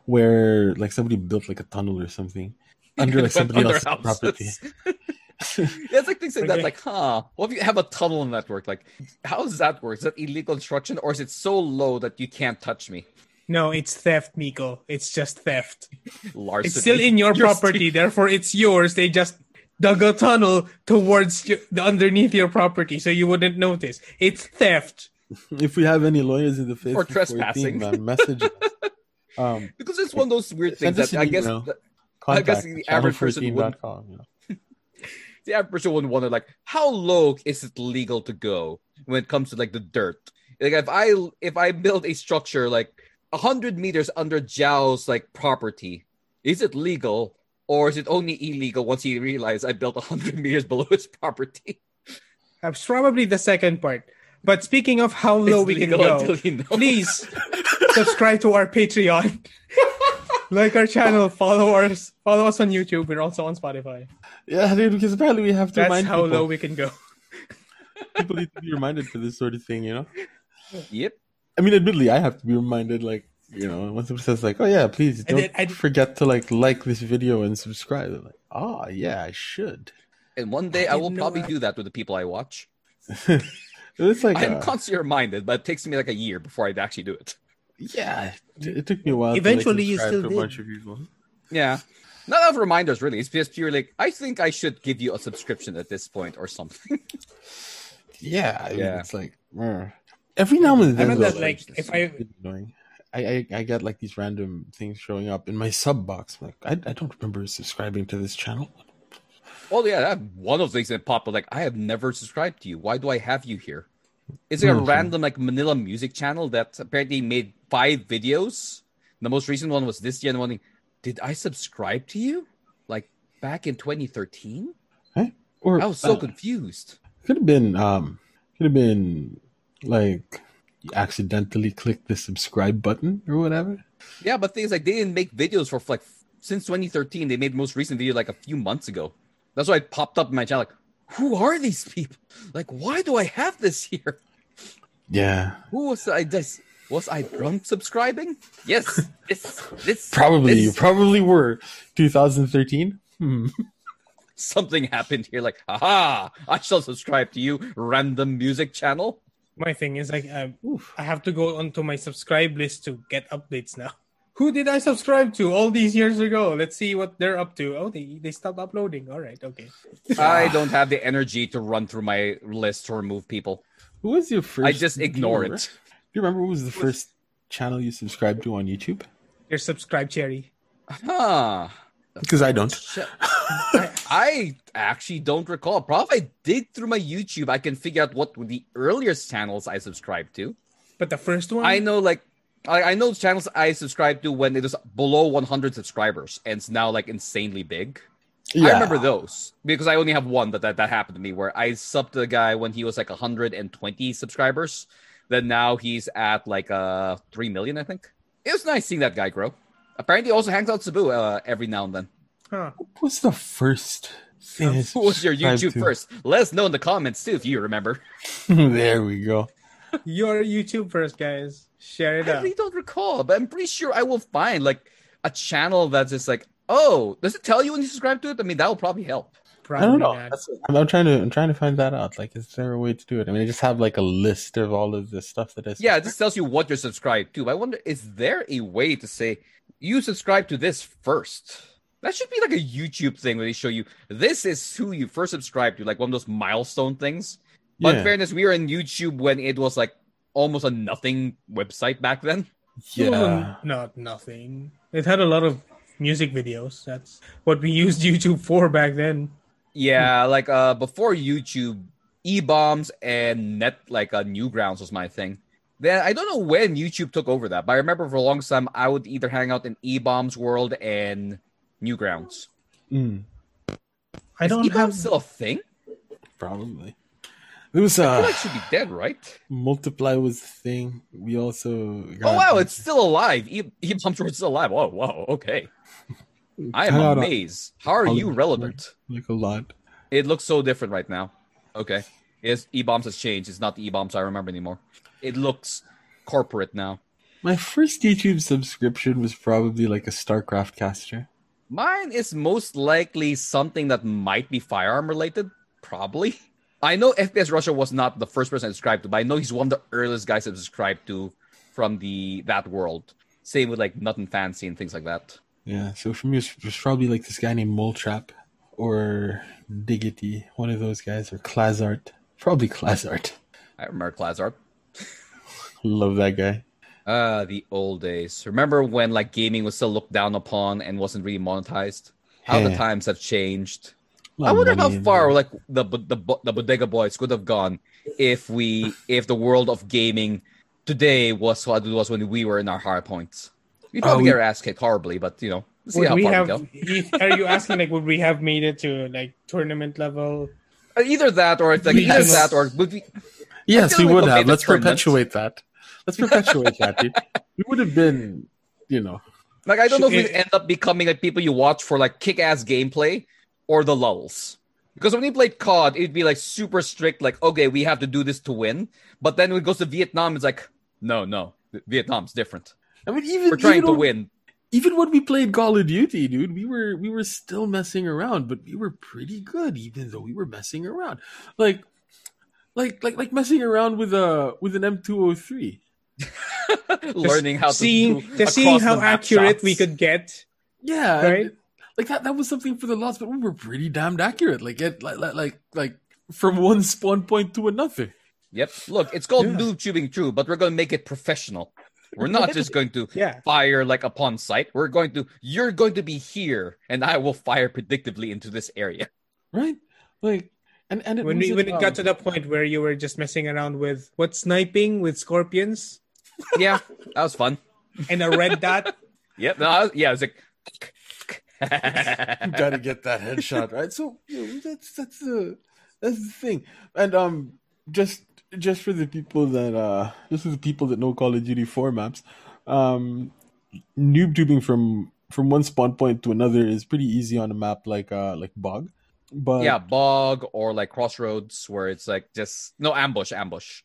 where like somebody built like a tunnel or something *laughs* under like somebody Under else's houses. property. *laughs* *laughs* yeah, it's like things like that. Like, huh? What if you have a tunnel network? Like, how does that work? Is that illegal construction, or is it so low that you can't touch me? No, it's theft, Miko. It's just theft. Larceny. It's still in your You're property, therefore it's yours. They just dug a tunnel towards you, underneath your property, so you wouldn't notice. It's theft. *laughs* if we have any lawyers in the faith Or trespassing. man, message us. *laughs* Um, because it's one of those weird things that I guess email. the, contact guess the average person would- channel14.com, *laughs* the average person would wonder, like, how low is it legal to go when it comes to like the dirt? Like, if I if I build a structure like hundred meters under Joao's like property, is it legal? Or is it only illegal once he realized I built 100 meters below his property? That's probably the second part. But speaking of how low It's we can go, until you know. please subscribe to our Patreon. *laughs* like our channel, follow us, follow us on YouTube. We're also on Spotify. Yeah, dude, because apparently we have to That's remind how people. low we can go. people need to be reminded for this sort of thing, you know? Yep. I mean, admittedly, I have to be reminded, like, you know, when someone says, like, oh, yeah, please don't then I- forget to, like, like this video and subscribe. I'm like, oh, yeah, I should. And one day I I, will probably that. do that with the people I watch. *laughs* It's like, I'm uh, constantly reminded, but it takes me like a year before I'd actually do it. yeah, it, it took me a while Eventually to, you like, subscribe still to a bunch of people. Yeah. Not of reminders, really. It's just you're like, I think I should give you a subscription at this point or something. *laughs* Yeah, I mean, Yeah. it's like, every now and I then, know though, that, like, if I annoying. I, I, I get, like, these random things showing up in my sub box. I'm like, I, I don't remember subscribing to this channel. well, yeah, that one of the things that popped up. Like, I have never subscribed to you. Why do I have you here? It's like a Mhm. random like Manila music channel that apparently made five videos. The most recent one was this year. And one, thing, did I subscribe to you? Like back in 2013? Or I was so uh, confused. Could have been um could have been like you accidentally click the subscribe button or whatever. Yeah, but things like they didn't make videos for like since 2013. They made most recent video like a few months ago. That's why it popped up in my channel. Like, who are these people? *laughs* Like, why do I have this here? Yeah. Who was I? This was I drunk subscribing? Yes, *laughs* this this Probably you probably were 2013. Hmm. *laughs* something happened here. Like, aha! I shall subscribe to you, random music channel. My thing is like um, I have to go onto my subscribe list to get updates now. *laughs* Who did I subscribe to all these years ago? Let's see what they're up to. Oh, they they stopped uploading. All right, okay. I don't have the energy to run through my list to remove people. Who was your first I just do ignore remember? it. Do you remember who was the first channel you subscribed to on YouTube? Your subscribe cherry. Huh. Because I don't. Shit. I actually don't recall. Probably if I dig through my YouTube, I can figure out what were the earliest channels I subscribed to. But the first one, I know, like, I, I know channels I subscribed to when it was below 100 subscribers, and it's now like insanely big. Yeah. I remember those because I only have one that, that that happened to me where I subbed to a guy when he was like 120 subscribers. Then now he's at like uh 3 million, I think. It was nice seeing that guy grow. Apparently, he also hangs out with Cebu uh, every now and then. Huh. What was the first thing I Who was your YouTube to? first? Let us know in the comments too if you remember. *laughs* there we go. Your YouTube first, guys. Share it I out. really don't recall, but I'm pretty sure I will find like a channel that's just like Oh, does it tell you when you subscribe to it? I mean, that will probably help. Probably I don't know. That's, I'm I'm trying to I'm trying to find that out. Like, is there a way to do it? I mean, I just have like a list of all of the stuff that is. Yeah, it just tells you what you're subscribed to. But I wonder, is there a way to say you subscribe to this first? That should be like a YouTube thing where they show you this is who you first subscribed to, like one of those milestone things. But in fairness, we were in YouTube when it was like almost a nothing website back then. Yeah. not nothing. It had a lot of music videos. That's what we used *laughs* YouTube for back then. Yeah, like uh before YouTube, E bombs and net like uh Newgrounds was my thing. Then I don't know when YouTube took over that, but I remember for a long time I would either hang out in E bombs world and Newgrounds. Mm, I don't Is have. eBaum's still a thing? probably. There was uh like should be dead, right? multiply was the thing. We also. Oh wow, it's still alive. E bombs were still alive. Oh whoa, okay. *laughs* I am amazed. How are you relevant? like a lot. It looks so different right now. Okay. Yes, E bombs has changed. It's not the E bombs I remember anymore. It looks corporate now. My first YouTube subscription was probably like a StarCraft caster. Mine is most likely something that might be firearm related. Probably. I know FPS Russia was not the first person I subscribed to, but I know he's one of the earliest guys I subscribed to from the that world. Same with like Nutnfancy and things like that. Yeah, so for me, it was, it was probably like this guy named Moletrap or Diggity, one of those guys, or Clazart. Probably Clazart. I remember Klazart. *laughs* Love that guy. Ah, the old days. Remember when like gaming was still looked down upon and wasn't really monetized? How the times have changed. A I wonder how far there. like the the the bodega boys could have gone if we *laughs* if the world of gaming today was what it was when we were in our high points. We Oh, probably we- get our ass kicked horribly, but you know, see Would how we far have? we go. *laughs* Are you asking like would we have made it to like tournament level? Uh, Either that, or it's like either that, or would we? Yes, feel we like would okay, have. Let's perpetuate that. Let's perpetuate that, dude. *laughs* We would have been, you know. Like I don't know if Should- we end up becoming like people you watch for like kick-ass gameplay or the lulls. Because when we played COD, it'd be like super strict, like okay, we have to do this to win. But then when it goes to Vietnam, it's like no, no, Vietnam's different. I mean, even We're trying even to when- win. Even when we played Call of Duty, dude, we were we were still messing around, but we were pretty good, even though we were messing around. Like, like, like, like messing around with a with an M two hundred three. *laughs* Learning how to seeing do just seeing across how the map accurate we could get. Yeah, Right. it- like that. That was something for the lots, but we were pretty damned accurate. Like, it, like, like, like, like from one spawn point to another. Yep. Look, it's called Yeah. noob tubing true, but we're going to make it professional. We're not just going to Yeah. fire like upon sight. We're going to you're going to be here and I will fire predictively into this area. right? Like, and and it When we wasn't, when it um, got to the point where you were just messing around with what sniping with scorpions *laughs* Yeah, that was fun. and a red dot. *laughs* Yep. No, I was- yeah, it was like you got to get that headshot right. So you know, that's that's the that's the thing. And um, just just for the people that uh, just for the people that know Call of Duty four maps, um, noob tubing from from one spawn point to another is pretty easy on a map like uh like bog, but yeah, bog or like crossroads where it's like just no ambush, ambush.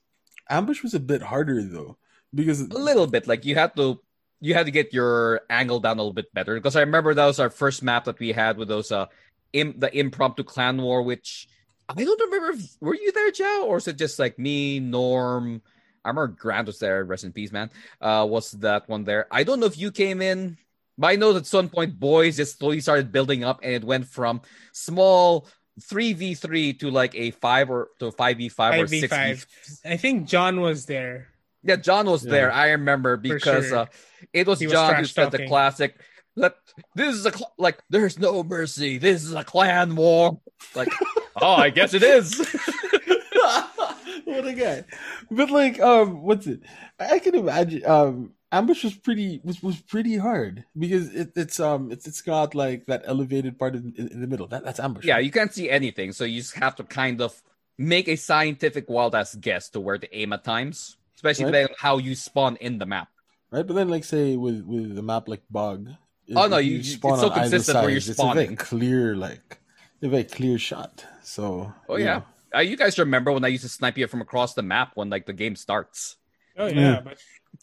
ambush was a bit harder though because A little bit like you had to you had to get your angle down a little bit better because I remember that was our first map that we had with those uh Im- the impromptu clan war which I don't remember if were you there Joe or is it just like me Norm I remember Grant was there rest in peace man uh was that one there I don't know if you came in but I know that at some point boys just slowly started building up and it went from small 3v3 to like a 5 or to 5v5 or 6v 5v5. I think John was there. yeah, John was Yeah. there. I remember because sure. uh, it was He was John who trash said the classic. That this is a cl- like there's no mercy. This is a clan war. Like, *laughs* oh, I guess it is. *laughs* *laughs* what a guy. But like, um, what's it? I can imagine. Um, ambush was pretty was, was pretty hard because it, it's um it's it's got like that elevated part in, in, in the middle. That that's ambush. yeah, you can't see anything, so you just have to kind of make a scientific wild ass guess to where to aim at times, especially Right. depending on how you spawn in the map. right. But then, like, say with with the map like Bog. if- Oh, no, if you- you- it's spawn so on either consistent where you're side, It's a very clear, like a very clear shot. So. Oh you yeah, know. uh, you guys remember when I used to snipe you from across the map when like the game starts? Oh yeah, Yeah. but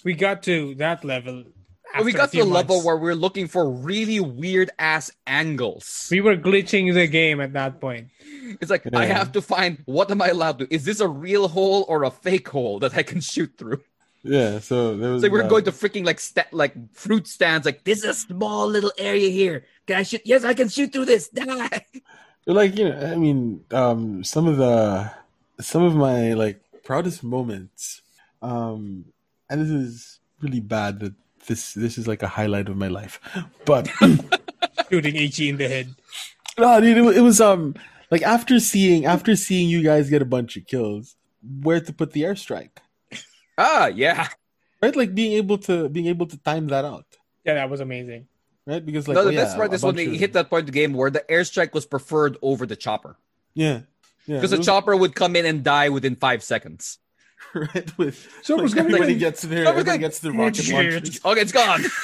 we got to that level we got a to few a level where we're looking for really weird ass angles. we were glitching the game at that point. It's like I have to find what am I allowed to? Is this a real hole or a fake hole that I can shoot through? Yeah, so there was. It's like we're uh, going to freaking like sta- like fruit stands. Like this is a small little area here. Can I shoot? Yes, I can shoot through this. *laughs* Die. like you know i mean um some of the some of my like proudest moments um and this is really bad that this this is like a highlight of my life but *laughs* Shooting HE in the head. no dude, it, it was um like after seeing after seeing you guys get a bunch of kills where to put the airstrike Ah, yeah. right like being able to being able to time that out Yeah, that was amazing. right because like no, oh, the yeah, best part is when they of- hit that point of the game where the airstrike was preferred over the chopper yeah yeah because the was- chopper would come in and die within five seconds. Right *laughs* with So it was like, gonna be everybody like- gets there, we're everybody gonna- gets their rocket launchers Okay, it's gone. *laughs*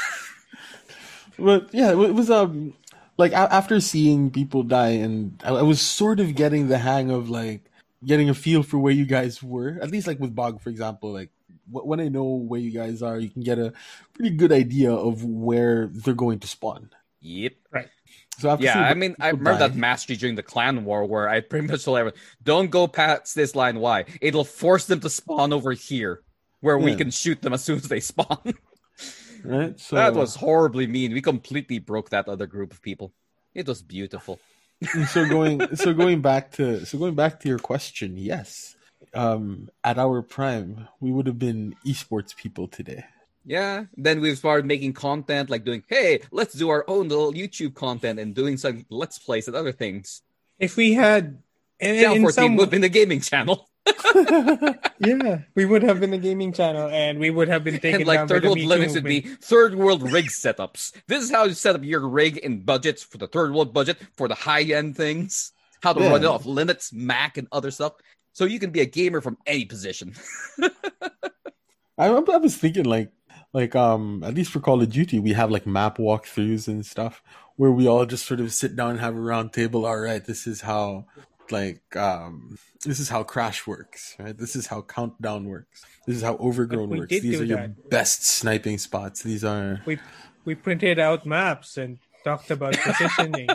But yeah, it was um like after seeing people die, and I, I was sort of getting the hang of like getting a feel for where you guys were. At least like with Bog, for example, like when I know where you guys are, you can get a pretty good idea of where they're going to spawn. Yep. Right. So after Yeah, I mean, I remember die- that mastery during the clan war where I pretty much told everyone, "Don't go past this line. Why? It'll force them to spawn over here, where we can shoot them as soon as they spawn." *laughs* right. So that was horribly mean. We completely broke that other group of people. It was beautiful. so going *laughs* so going back to so going back to your question. Yes, um, at our prime, we would have been esports people today. Yeah. Then we've started making content, like doing, "Hey, let's do our own little YouTube content and doing some let's plays and other things." If we had, in, Down in 14 some, would have been the gaming channel, *laughs* yeah, we would have been the gaming channel, and we would have been taken and like down third the world Me Linux would be third world rig setups. This is how you set up your rig in budgets for the third world budget for the high end things. How to Yeah. run it off Linux, Mac, and other stuff. So you can be a gamer from any position. *laughs* I, I was thinking like like um at least for Call of Duty we have like map walkthroughs and stuff where we all just sort of sit down and have a round table. All right, this is how like um this is how Crash works, right? This is how Countdown works. This is how Overgrown works. These are your that. best sniping spots. These are We we printed out maps and talked about *laughs* positioning.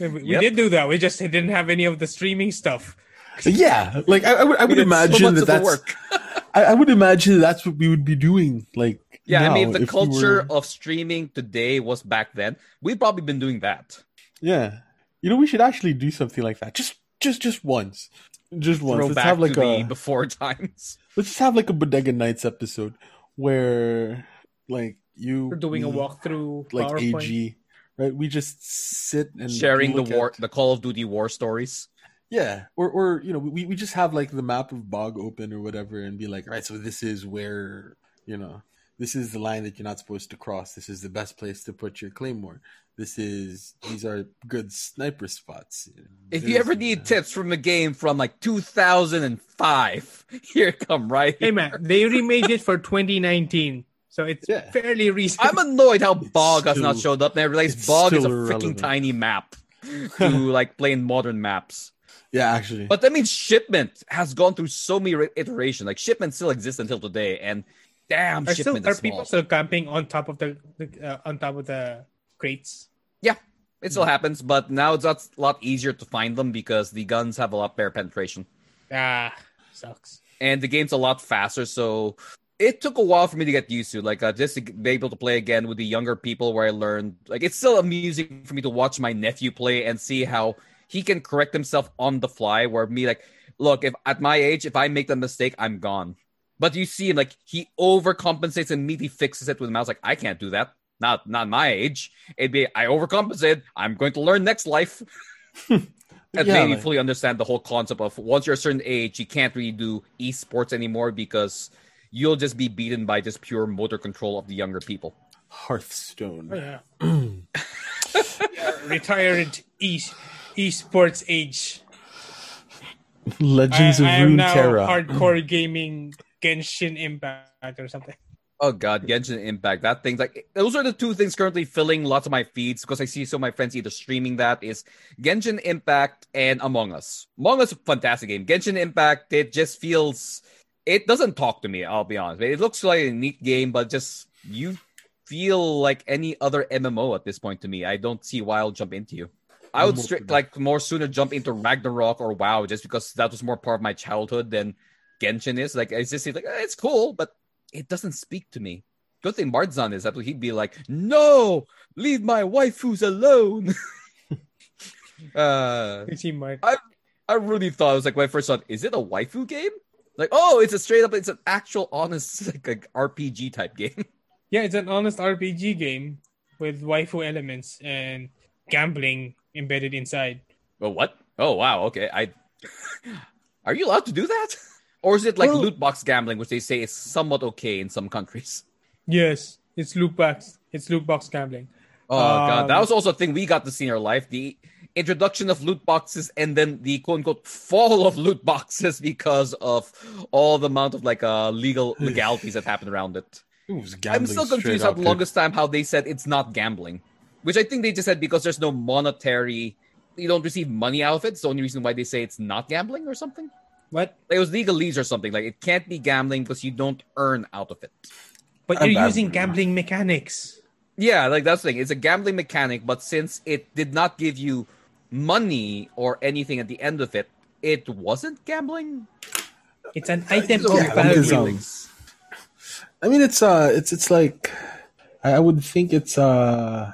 we, we Yep. did do that. We just didn't have any of the streaming stuff. yeah. Like I, I would I would so imagine much that that's work. *laughs* I, I would imagine that's what we would be doing. Like Yeah, I mean, if the if culture were- of streaming today was back then, we've probably been doing that. Yeah. You know, we should actually do something like that. Just just just once. Just once. Throw Let's back have like to a the before *laughs* times. let's just have like a Bodega Nights episode where like you We're doing a walkthrough like PowerPoint. AG. Right? We just sit and Sharing the war, at- the Call of Duty war stories. Yeah. Or or you know, we, we just have like the map of Bog open or whatever and be like, all right, so this is where you know, this is the line that you're not supposed to cross. This is the best place to put your claymore. This is these are good sniper spots. If you ever need uh, tips from a game from like 2005, *laughs* here come right. Hey man, they remade it for 2019, so it's Yeah. fairly recent. I'm annoyed how Bog has not showed up, and I realize Bog is a still freaking tiny map *laughs* to like play in modern maps. Yeah, actually. But that means shipment has gone through so many iterations. Like shipment still exists until today, and damn, are still are people still camping on top of the, uh, on top of the crates? Yeah, it still happens, but now it's a lot easier to find them because the guns have a lot better penetration. Ah, sucks. and the game's a lot faster. So it took a while for me to get used to, like, uh, just to be able to play again with the younger people. Where I learned, like, it's still amusing for me to watch my nephew play and see how he can correct himself on the fly. Where me, like, look, if at my age, if I make the mistake, I'm gone. But you see him, like, he overcompensates and immediately fixes it with a mouse. Like, I can't do that. Not, not my age. It'd be I overcompensate. I'm going to learn next life. *laughs* and Yeah, made me like- fully understand the whole concept of once you're a certain age, you can't really do esports anymore because you'll just be beaten by just pure motor control of the younger people. Hearthstone. Oh, yeah. *clears throat* Yeah, retired e esports age. Legends I of am now Runeterra. hardcore gaming Genshin Impact or something. Oh god, Genshin Impact. That thing's like those are the two things currently filling lots of my feeds because I see so my friends either streaming that is Genshin Impact and Among Us. Among Us, fantastic game. Genshin Impact, it just feels it doesn't talk to me. I'll be honest. It looks like a neat game, but just you feel like any other MMO at this point to me. I don't see why I'll jump into you. I would straight like more sooner jump into Ragnarok or WoW just because that was more part of my childhood than Genshin is. Like it's just like eh, it's cool, but it doesn't speak to me. Good thing Martzan is that he'd be like, "No, leave my waifus alone." *laughs* uh, You see, Mark. I I really thought it was like my first thought. Is it a waifu game? Like, oh, it's a straight up, it's an actual honest *laughs* like, like RPG type game. *laughs* Yeah, it's an honest RPG game with waifu elements and gambling embedded inside. Oh, what? Oh, wow. Okay, I. Are you allowed to do that? Or is it like Well- loot box gambling, which they say is somewhat okay in some countries? Yes, it's loot box. It's loot box gambling. Oh god, that Um, was also a thing we got to see in our life: the introduction of loot boxes, and then the quote unquote fall of loot boxes because of all the amount of like uh legal *sighs* legalities that happened around it. It was I'm still confused up, how the longest time how they said it's not gambling, which I think they just said because there's no monetary, you don't receive money out of it. It's the only reason why they say it's not gambling or something. What? Like, it was legalese or something. Like it can't be gambling because you don't earn out of it. But I'm you're bad using with gambling mechanics. Yeah, like that's the thing. It's a gambling mechanic, but since it did not give you money or anything at the end of it, it wasn't gambling. It's an item So of Yeah, value. um, I mean, it's uh, it's it's like I, I would think it's uh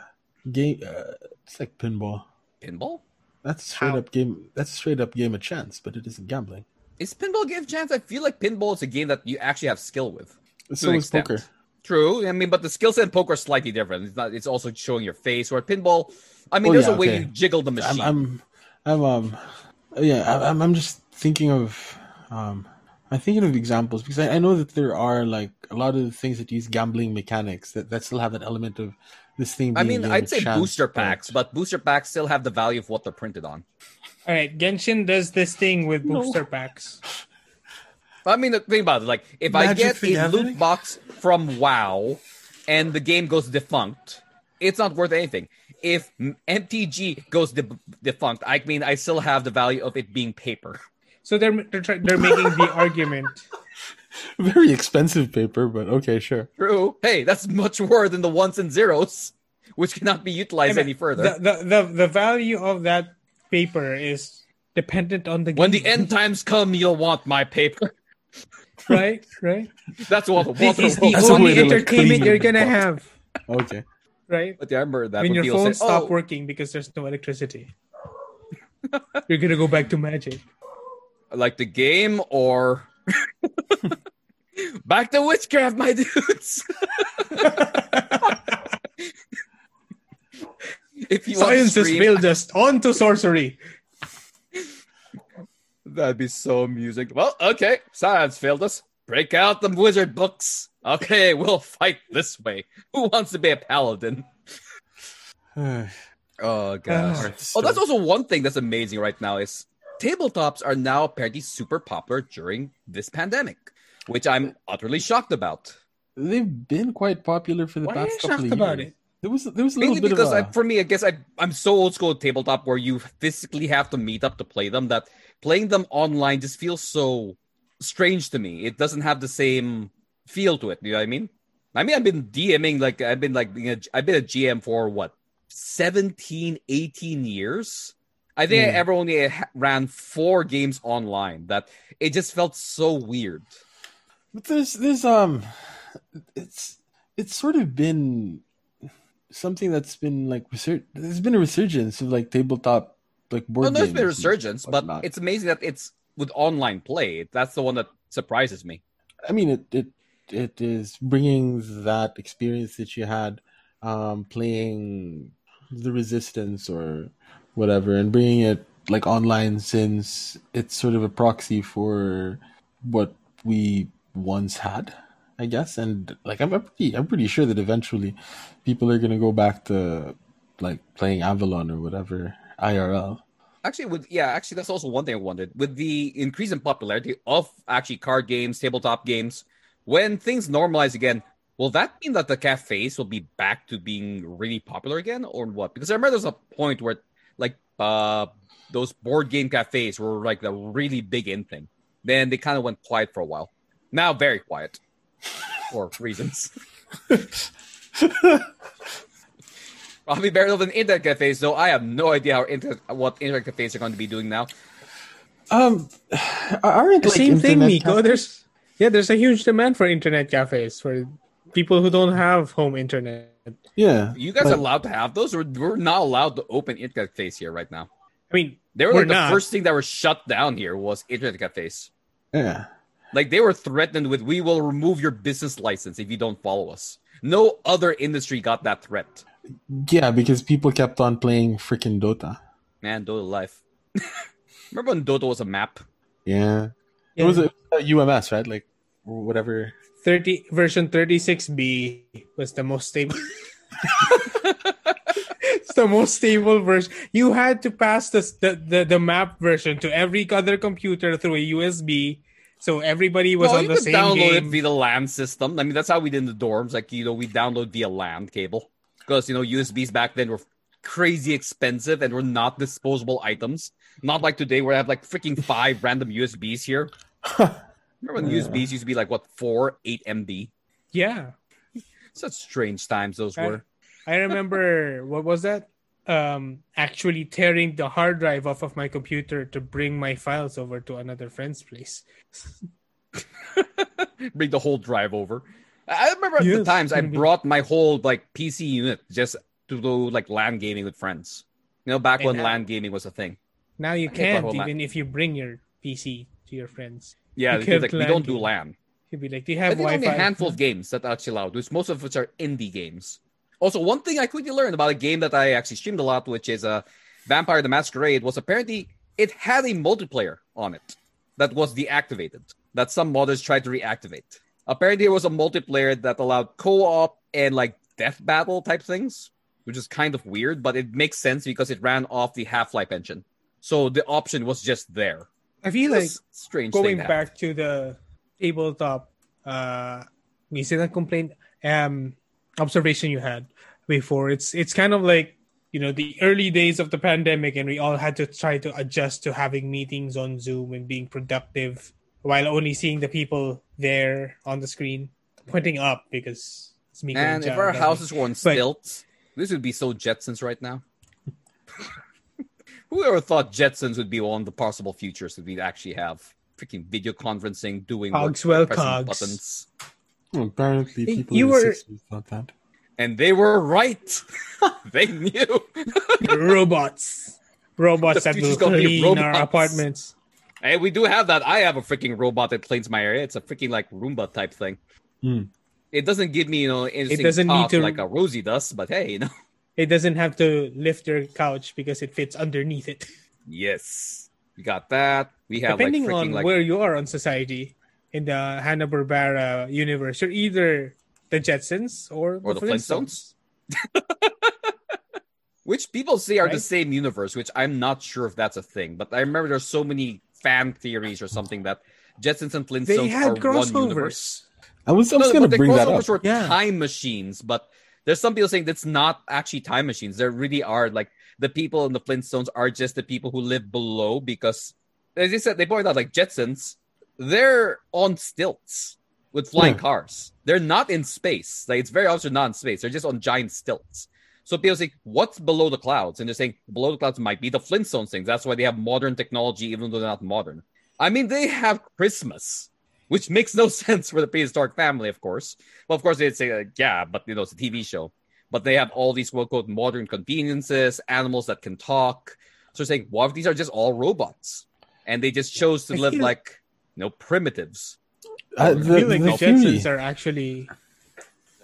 game. Uh, it's like pinball. Pinball That's straight How? up game. That's straight up game of chance, but it isn't gambling. Is pinball give chance? I feel like pinball is a game that you actually have skill with. So is poker. True. I mean, but the skill set in poker is slightly different. It's not. It's also showing your face. Or pinball, I mean, Oh, there's yeah, a way okay. you jiggle the machine. I'm, I'm, I'm, um, yeah, I- I'm, I'm just thinking of, um, I'm thinking of examples because I, I know that there are like a lot of things that use gambling mechanics that, that still have that element of this thing. I mean, I'd say booster packs, but booster packs still have the value of what they're printed on. All right, Genshin does this thing with booster packs. I mean, the thing about it, like, if I get a Gathering? loot box from WoW and the game goes defunct, it's not worth anything. If MTG goes de- defunct, I mean, I still have the value of it being paper. So they're they're, try- they're making the *laughs* argument. very expensive paper, but okay, sure. True. Hey, that's much more than the ones and zeros, which cannot be utilized any further. The, the the the value of that paper is dependent on the when the end times come, you'll want my paper. right? Right. That's what This Walter is the That's only way to, like, entertainment you're gonna book. have, Okay. right? But yeah, I remember that when when your phone say, oh. stop "Oh, working because there's no electricity. *laughs* You're gonna go back to magic. like the game or *laughs* back to witchcraft, my dudes. *laughs* if you want to Science has stream, failed us. On to sorcery. that'd be so amusing. Well, okay, science failed us. Break out the wizard books. Okay, *laughs* we'll fight this way. Who wants to be a paladin? *sighs* Oh gosh. Ah, oh, Hearthstone. that's also one thing that's amazing right now is tabletops are now apparently super popular during this pandemic, which I'm utterly shocked about. They've been quite popular for the Why are you past couple shocked of about years. it? There was there was a little Mainly bit because of I, a, for me, I guess I, I'm so old school at tabletop where you physically have to meet up to play them that playing them online just feels so strange to me. It doesn't have the same feel to it. You know what I mean? I mean, I've been DMing like I've been like being a, I've been a GM for what 17, 18 years. I think I Hmm. ever only ran four games online. That it just felt so weird. But there's there's um it's it's sort of been something that's been like resur- there's been a resurgence of like tabletop like board Well, there's games been a resurgence, but it's amazing that it's with online play. That's the one that surprises me. I mean it it it is bringing that experience that you had um playing the resistance or whatever and bringing it like online since it's sort of a proxy for what we once had i guess and like i'm I'm pretty i'm pretty sure that eventually people are to go back to like playing avalon or whatever irl Actually, with yeah, actually, that's also one thing I wondered. With the increase in popularity of actually card games, tabletop games, when things normalize again, will that mean that the cafes will be back to being really popular again, or what? Because I remember there's a point where like uh those board game cafes were like the really big in thing. Then they kind of went quiet for a while. Now very quiet for reasons. Probably better than internet cafes, though. I have no idea how internet, what internet cafes are going to be doing now. Um, aren't The like, same thing, internet Miko. cafes- There's yeah, there's a huge demand for internet cafes for people who don't have home internet. Yeah, You guys like- are allowed to have those? We're, we're not allowed to open internet cafes here right now. I mean, They were We're like the not. first thing that were shut down here was internet cafes. yeah. Like they were threatened with, we will remove your business license if you don't follow us. No other industry got that threat. Yeah, because people kept on playing freaking Dota. Man, Dota life. *laughs* Remember when Dota was a map? Yeah. It was a, a UMS, right? Like whatever. 30 version 36b was the most stable *laughs* it's the most stable version you had to pass this, the, the the map version to every other computer through a usb so everybody was No, on you the could same download game it via the LAN system. I mean, that's how we did in the dorms. Like, you know, we download via LAN cable because you know USBs back then were crazy expensive and were not disposable items. Not like today where I have like freaking five *laughs* random USBs here. *laughs* Remember when Yeah. USBs used to be like what four, eight MB? yeah Such strange times those Right. were. i remember what was that um actually tearing the hard drive off of my computer to bring my files over to another friend's place *laughs* Bring the whole drive over. I I remember at the Yes, times I brought my whole like PC unit just to do like LAN gaming with friends. You know, back And when now- LAN gaming was a thing. now you I can't even if you bring your pc to your friends Yeah, You because, like, we don't do. LAN. You'd be like, "Do you I have think only Wi-Fi?" a handful of games that are actually allowed, which most of which are indie games. Also, one thing I quickly learned about a game that I actually streamed a lot, which is uh, Vampire the Masquerade, was apparently it had a multiplayer on it that was deactivated, that some modders tried to reactivate. Apparently, it was a multiplayer that allowed co-op and like death battle type things, which is kind of weird, but it makes sense because it ran off the Half-Life engine. So the option was just there. I feel like strange going back to the tabletop uh minsan ang complaint um observation you had before it's it's kind of like you know the early days of the pandemic and we all had to try to adjust to having meetings on zoom and being productive while only seeing the people there on the screen pointing up because it's me And if our houses were on stilts, this would be so Jetsons right now. *laughs* Who ever thought Jetsons would be one of the possible futures that we'd actually have? Freaking video conferencing, doing work, Cogswell pressing Cogs. buttons. Well, apparently, people you in were- the 60s thought that. And they were right. *laughs* they knew. robots robots that will clean our apartments hey, we do have that. I have a freaking robot that cleans my area. It's a freaking like Roomba type thing. Hmm. It doesn't give me, you know, interesting doesn't need to- like a Rosie does, but hey, you know. *laughs* it doesn't have to lift your couch because it fits underneath it. Yes. We got that. We have Depending like freaking on like where you are on society in the Hanna Barbera universe, you're either the Jetsons or, Or the, the Flintstones. *laughs* which people say are the same universe, which I'm not sure if that's a thing. But I remember there's so many fan theories or something that Jetsons and Flintstones They had are one universe. I was, I No, was no, going to bring that crossovers up. were Yeah. time machines, but there's some people saying that's not actually time machines. There really are like the people in the Flintstones are just the people who live below because, as you said, they pointed out like Jetsons, they're on stilts with flying Yeah. cars. They're not in space. Like it's very obvious they're not in space. They're just on giant stilts. So people say, what's below the clouds? And they're saying below the clouds might be the Flintstones things. That's why they have modern technology, even though they're not modern. I mean, they have Christmas, which makes no *laughs* sense for the prehistoric family, of course. Well, of course, they'd say, like, yeah, but you know, it's a TV show. But they have all these quote unquote modern conveniences, animals that can talk. So they're saying, what if these are just all robots? And they just chose to live *laughs* like, you know, primitives. Uh, I the, feel like the the theory, Jetsons are actually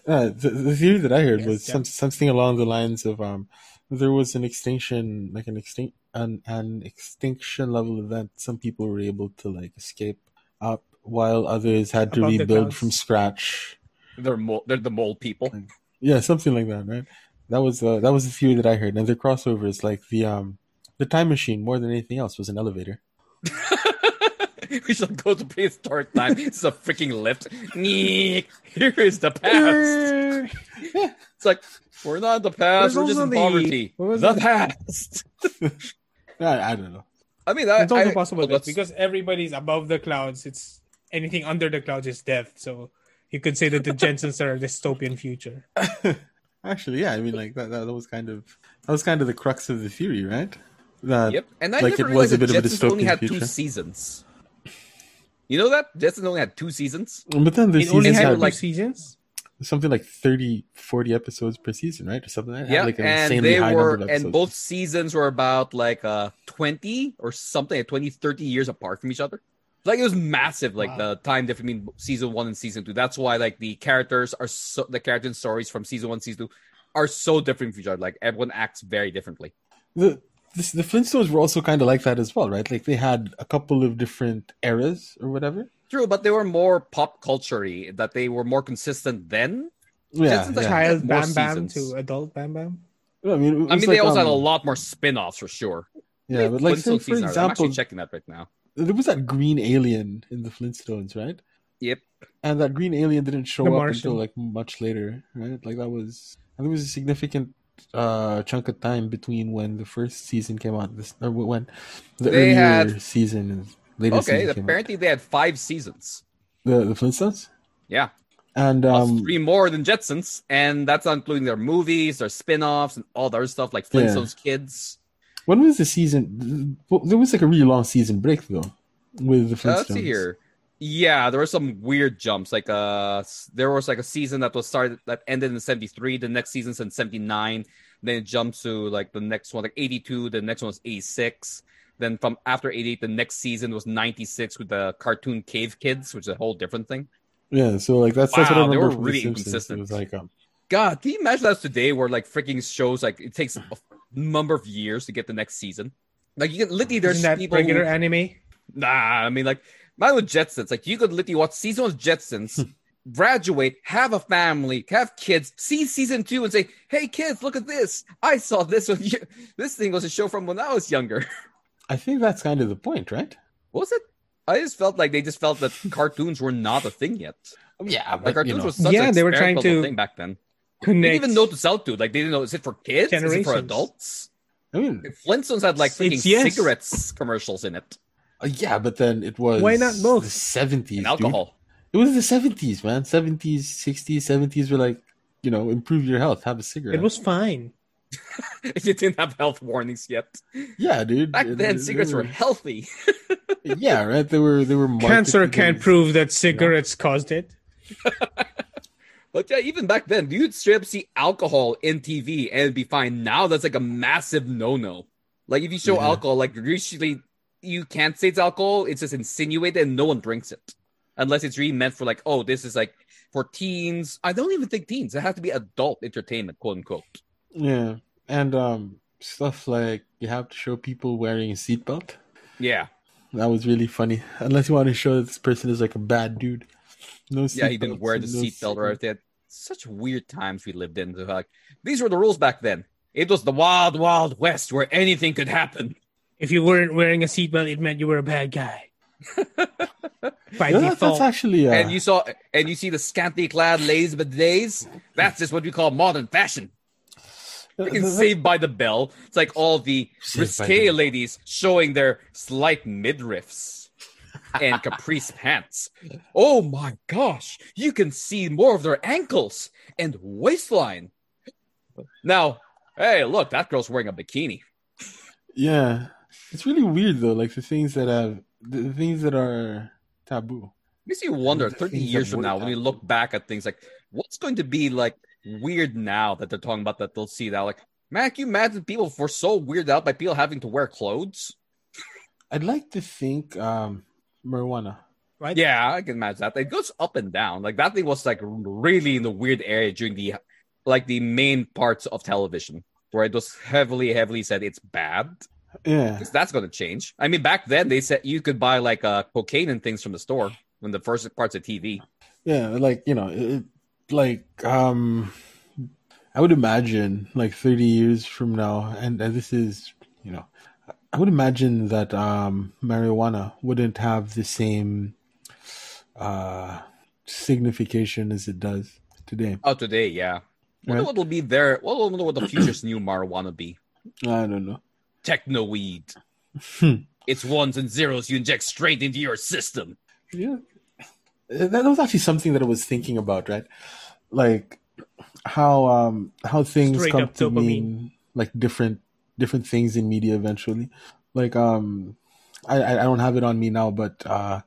uh, the, the theory that I heard Yes, was yeah. some, something along the lines of um, there was an extinction, like an extinct, an, an extinction level event. Some people were able to like escape up, while others had to Above the rebuild from scratch. They're mo- they're the mole people. Yeah, something like that, right? That was uh, that was the theory that I heard, and their crossovers, like the um, the time machine, more than anything else, was an elevator. *laughs* we shall go to prehistoric time. It's a freaking lift. Here is the past. *laughs* It's like we're not the past. There's we're just in the- poverty. The past. *laughs* I, I don't know. I mean, that, it's also I- possible well, because everybody's above the clouds, it's anything under the clouds is death. So you could say that the Jetsons are a dystopian future. *laughs* Actually, yeah. I mean, like that, that. Was kind of that was kind of the crux of the theory, right? That Yep. And I like never it was a bit of a Jetsons only dystopian had two seasons. You know that Jetsons only had two seasons. But then the It only seasons had had two like- seasons. something like 30, 40 episodes per season, right, or something. like had, Yeah, like an and they high were, number of episodes. and both seasons were about like uh 20 or something, like 20, 30 years apart from each other. Like it was massive, like Wow. the time difference between season one and season two. That's why like the characters are so the character and stories from season one, season two are so different from each other. Like everyone acts very differently. the this, the Flintstones were also kind of like that as well, right? Like they had a couple of different eras or whatever. True, but they were more pop culture that they were more consistent then. Yeah, Jetsons, like, yeah. Child more Bam Bam seasons. to adult Bam Bam. I mean, I was mean, they like, also had a um, lot more spin-offs for sure. Yeah, but like Flintstone say, for season, I'm example, actually checking that right now. there was that green alien in the Flintstones, right? Yep. And that green alien didn't show The up Martian. until like much later, right? Like that was, I think it was a significant uh chunk of time between when the first season came out, this or when the They earlier had- season later Okay, season came apparently they had five seasons. The the Flintstones, Yeah. and um, three more than Jetsons, and that's not including their movies, their spin-offs, and all the other stuff like Yeah. Flintstones Kids. when was the season? There was like a really long season break though with the Flintstones. Uh, let's see here. Yeah, there were some weird jumps. Like uh, there was like a season that was started that ended in '73. The next season's in '79. Then it jumps to like the next one, like '82. The next one was '86. Then from after '88, the next season was '96 with the cartoon Cave Kids, which is a whole different thing. Yeah, so like that's, that's what I Wow, they remember were really the Simpsons. It inconsistent. was like um, God, can you imagine that today where like freaking shows like it takes a number of years to get the next season? Like you can literally there's Isn't that people regular who, anime? nah, I mean like mine with Jetsons, like you could literally watch season one of Jetsons, hmm. graduate, have a family, have kids, see season two and say, Hey kids, look at this. I saw this when you *laughs* this thing was a show from when I was younger. *laughs* I think that's kind of the point, right? was it? I just felt like they just felt that *laughs* cartoons were not a thing yet. Oh, yeah, Like cartoons was such Yeah, an they were trying to thing back then. They didn't even know to sell to. Like they didn't know is it for kids? Is it for adults? I mean, Flintstones had like freaking yes. cigarettes commercials in it uh, yeah, but then it was Why not both? The seventies, and alcohol. It was the seventies, man. Seventies, sixties, seventies were like, you know, improve your health, have a cigarette. It was fine. *laughs* if you didn't have health warnings yet. yeah, dude. Back then, they cigarettes were healthy. *laughs* yeah, right. They were they were Cancer can't as- prove that cigarettes caused it. *laughs* But yeah, even back then, you'd straight up see alcohol in TV and it'd be fine. Now that's like a massive no-no. Like if you show Yeah. alcohol, like usually you can't say it's alcohol. It's just insinuated and no one drinks it. Unless it's really meant for like, oh, this is like for teens. I don't even think teens. It has to be adult entertainment, quote unquote. Yeah, and um, stuff like you have to show people wearing a seatbelt. Yeah. That was really funny. Unless you want to show that this person is like a bad dude. No Yeah, he didn't wear the no seatbelt or seat- anything. Such weird times we lived in. Like these were the rules back then. It was the wild, wild west where anything could happen. If you weren't wearing a seatbelt, it meant you were a bad guy. *laughs* By Yeah, default. that's actually uh, And you saw, and you see the scantily clad ladies of the days. That's just what we call modern fashion. Freaking that- Saved by the Bell. It's like all the Saved risque the ladies showing their slight midriffs and *laughs* caprice pants. Oh my gosh, you can see more of their ankles and waistline. Now, hey, look, that girl's wearing a bikini. Yeah, it's really weird though. Like the things that have the the things that are taboo. Makes you wonder The 30 years from were now when you look back at things like what's going to be like weird now that they're talking about that they'll see that like man can you imagine people were so weirded out by people having to wear clothes *laughs* I'd like to think um marijuana. right? yeah i can imagine that it goes up and down like that thing was like really in the weird area during the like the main parts of television where it was heavily heavily said it's bad Yeah, that's going to change i mean back then they said you could buy like uh cocaine and things from the store when the first parts of tv yeah. Like you know, it, like um, I would imagine like thirty years from now, and, and this is you know, I would imagine that um marijuana wouldn't have the same uh signification as it does today. oh today yeah wonder what will be there well, I wonder what the future's new marijuana be I don't know. Techno weed. Hmm. it's ones and zeros you inject straight into your system. Yeah. that was actually something that I was thinking about, right? Like how um how things Straight come to dopamine. mean like different different things in media eventually. Like um I I I don't have it on me now, but uh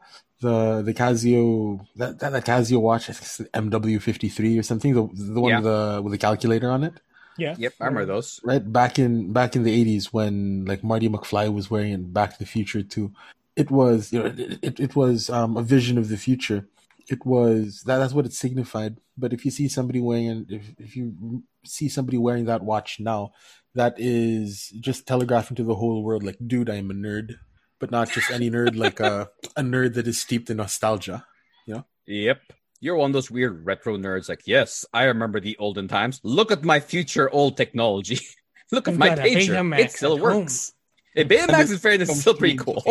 the the Casio that that, that Casio watch I think it's the MW53 or something the the one Yeah. with the with the calculator on it Yeah. Yep, I remember those. right back in back in the 80s when like Marty McFly was wearing it Back to the Future too it was you know it, it, it was um, a vision of the future it was that that's what it signified but if you see somebody wearing it if, if you see somebody wearing that watch now that is just telegraphing to the whole world like dude I'm a nerd but not just any nerd like a a nerd that is steeped in nostalgia Yeah? Yep. You're one of those weird retro nerds. Like, yes, I remember the olden times. Look at my future old technology. *laughs* Look at I've my pager. It still at home. works. A Betamax, in fairness, is still pretty cool.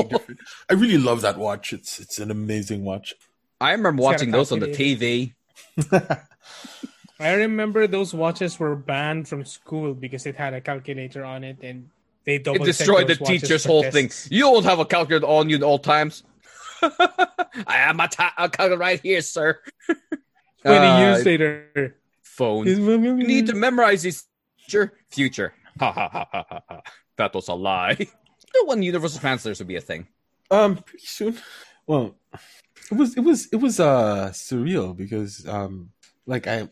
I really love that watch it's it's an amazing watch I remember It's got a watching those on the. TV. *laughs* I remember those watches were banned from school because it had a calculator on it, and they It destroyed the teacher's whole thing. You don't have a calculator on you at all times. I have my ta- a calculator right here, sir. *laughs* Twenty Uh, years later, phone. you need to memorize this future. Future. Ha ha ha ha ha ha. That was a lie. *laughs* Know when universal translators would be a thing. Um, pretty soon. Well, it was it was it was uh surreal because um like I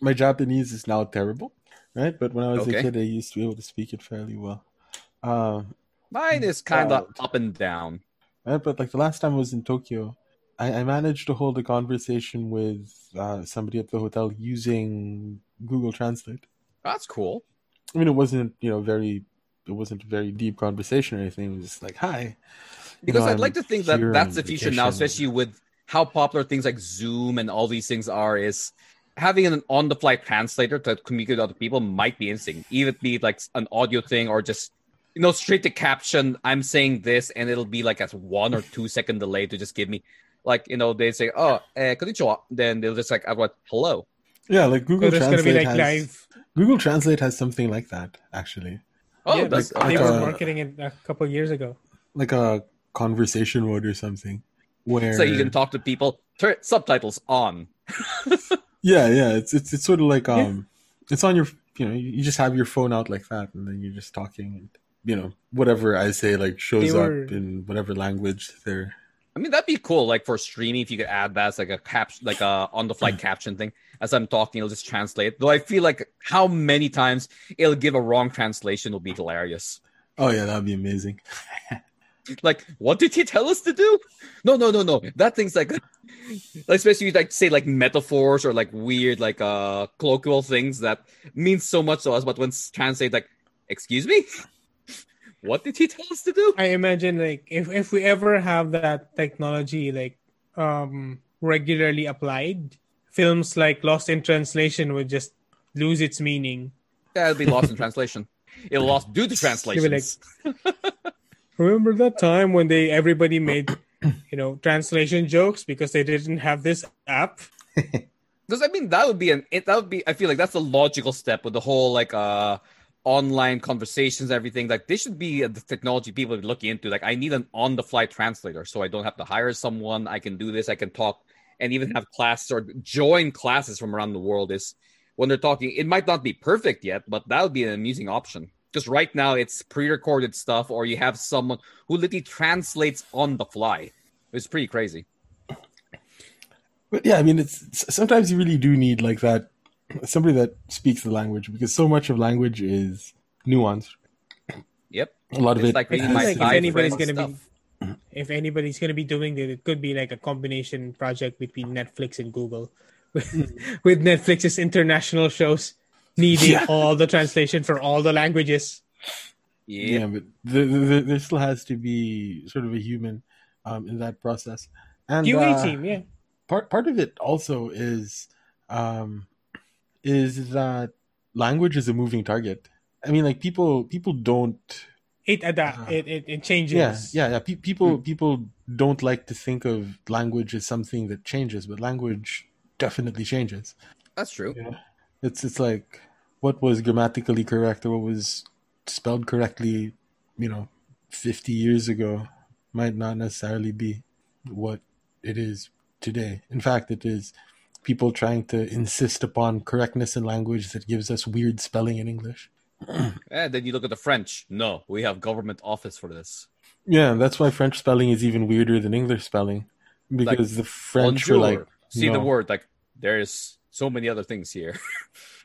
my Japanese is now terrible, right? But when I was Okay. a kid, I used to be able to speak it fairly well. Um, Mine is kind of up and down. Right? But like the last time I was in Tokyo, I, I managed to hold a conversation with uh, somebody at the hotel using Google Translate. That's cool. I mean, it wasn't you know very it wasn't a very deep conversation or anything. It was just like hi. You Because know, I'd I'm like to think that that's the future now, especially with how popular things like Zoom and all these things are. Is having an on-the-fly translator to communicate with other people might be interesting, even be like an audio thing or just you know straight to caption. I'm saying this, and it'll be like a one or two second delay to just give me like you know they say oh eh, konnichiwa, then they'll just like I what hello. Yeah, like Google there's gonna Translate be like has live. Google Translate has something like that actually, Oh, yeah, that's they like were a- marketing it a couple years ago. like a conversation mode or something, where so you can talk to people. Turn subtitles on. *laughs* yeah, yeah, it's it's it's sort of like Yeah. um, it's on your you know you you just have your phone out like that and then you're just talking and you know whatever I say like shows were- up in whatever language they're I mean, that'd be cool, like for streaming, if you could add that as like a cap, like a on the fly *clears throat* caption thing. As I'm talking, it'll just translate. Though I feel like how many times it'll give a wrong translation will be hilarious. oh yeah that'd be amazing. *laughs* Like, what did he tell us to do? No, no, no, no. That thing's like, like especially like say like metaphors or like weird like uh colloquial things that mean so much to us, but when it's translated, like, excuse me, what did he tell us to do? I imagine like if if we ever have that technology like um regularly applied, films like Lost in Translation would just lose its meaning. Yeah, it'll be lost in translation. It'll lost due to translations. *laughs* Remember that time when they everybody made you know translation jokes because they didn't have this app? *laughs* Because I mean, that would be an it, that would be. I feel like that's a logical step with the whole like uh online conversations, everything. Like this should be the technology people are looking into. Like I need an on the fly translator, so I don't have to hire someone. I can do this. I can talk and even have classes or join classes from around the world. Is when they're talking, it might not be perfect yet, but that would be an amusing option. Because right now it's pre-recorded stuff, or you have someone who literally translates on the fly. It's pretty crazy. But yeah, I mean, it's- sometimes you really do need like that *clears throat* somebody that speaks the language because so much of language is nuanced. Yep. A lot of it. like I reading feel my like if anybody's gonna be if anybody's gonna be doing it, it could be like a combination project between Netflix and Google, *laughs* with Netflix's international shows needing Yeah. all the translation for all the languages. Yeah. yeah, but there, there, there still has to be sort of a human um, in that process. And QA uh, team, yeah. part part of it also is um, is that language is a moving target. I mean, like people people don't It adapt. Uh, it, it it changes. yeah yeah yeah Pe- people people don't like to think of language as something that changes, but language definitely changes. That's true. It's it's like what was grammatically correct or what was spelled correctly, you know, fifty years ago might not necessarily be what it is today. In fact, it is people trying to insist upon correctness in language that gives us weird spelling in English. And *clears throat* eh, then you look at the French. No, we have government office for this. Yeah, that's why French spelling is even weirder than English spelling because the French were Bonjour. like See the word like there's so many other things here. *laughs*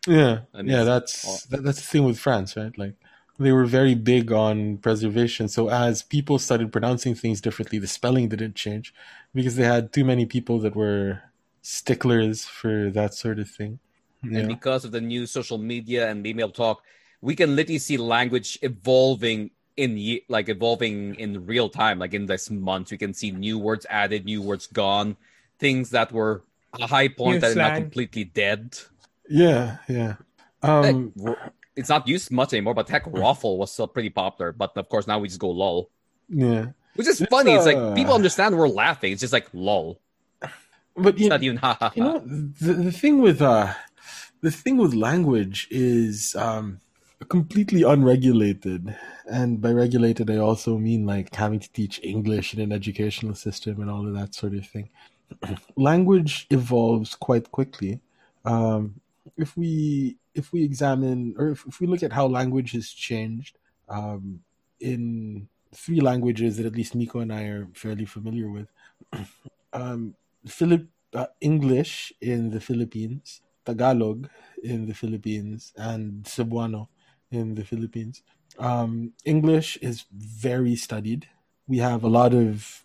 Yeah, And yeah, that's that, that's the thing with France, right? Like they were very big on preservation. So as people started pronouncing things differently, the spelling didn't change because they had too many people that were sticklers for that sort of thing. And Yeah, because of the new social media and email talk, we can literally see language evolving in like evolving in real time. Like in this month, we can see new words added, new words gone, things that were a high point New that are now slang. completely dead. yeah, yeah. Um, Heck, it's not used much anymore, but heck, ROFL was still pretty popular. But of course, now we just go lol, yeah. which is It's, funny. It's uh, like people understand we're laughing. It's just like lol. But you, not even ha ha you know the, the thing with uh the thing with language is um completely unregulated. And by regulated i also mean like having to teach english in an educational system and all of that sort of thing. *clears throat* Language evolves quite quickly. Um if we if we examine or if, if we look at how language has changed um in three languages that at least miko and i are fairly familiar with *clears throat* um Philip uh, English in the Philippines, Tagalog in the Philippines, and Cebuano in the Philippines. Um, English is very studied. We have a lot of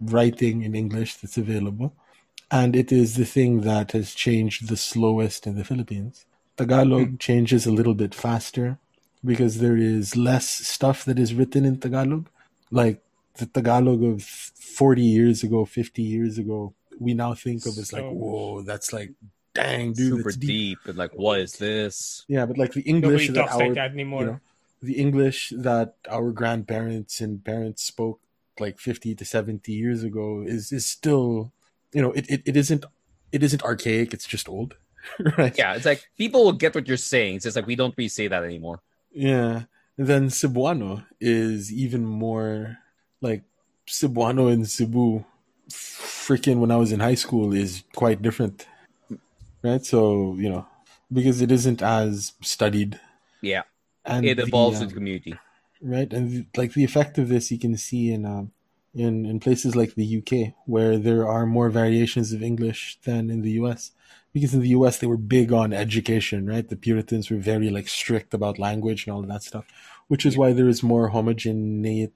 writing in English that's available, and it is the thing that has changed the slowest in the Philippines. Tagalog changes a little bit faster because there is less stuff that is written in Tagalog. Like the Tagalog of 40 years ago, 50 years ago, we now think of as like, whoa, that's like, dang, dude, Super deep. deep and like, what is this? Yeah, but like the English Nobody that talks our, like that anymore. you know, the English that our grandparents and parents spoke like 50 to 70 years ago is is still, you know, it, it, it isn't it isn't archaic, it's just old. *laughs* right? Yeah, it's like people will get what you're saying. It's just like we don't really say that anymore. Yeah. And then Cebuano is even more like Cebuano in Cebu freaking when I was in high school is quite different. Right? So, you know, because it isn't as studied Yeah, and it the, evolves um, with the community. right and like the effect of this you can see in um in in places like the UK where there are more variations of English than in the US because in the US they were big on education right the Puritans were very like strict about language and all of that stuff which is why there is more homogeneity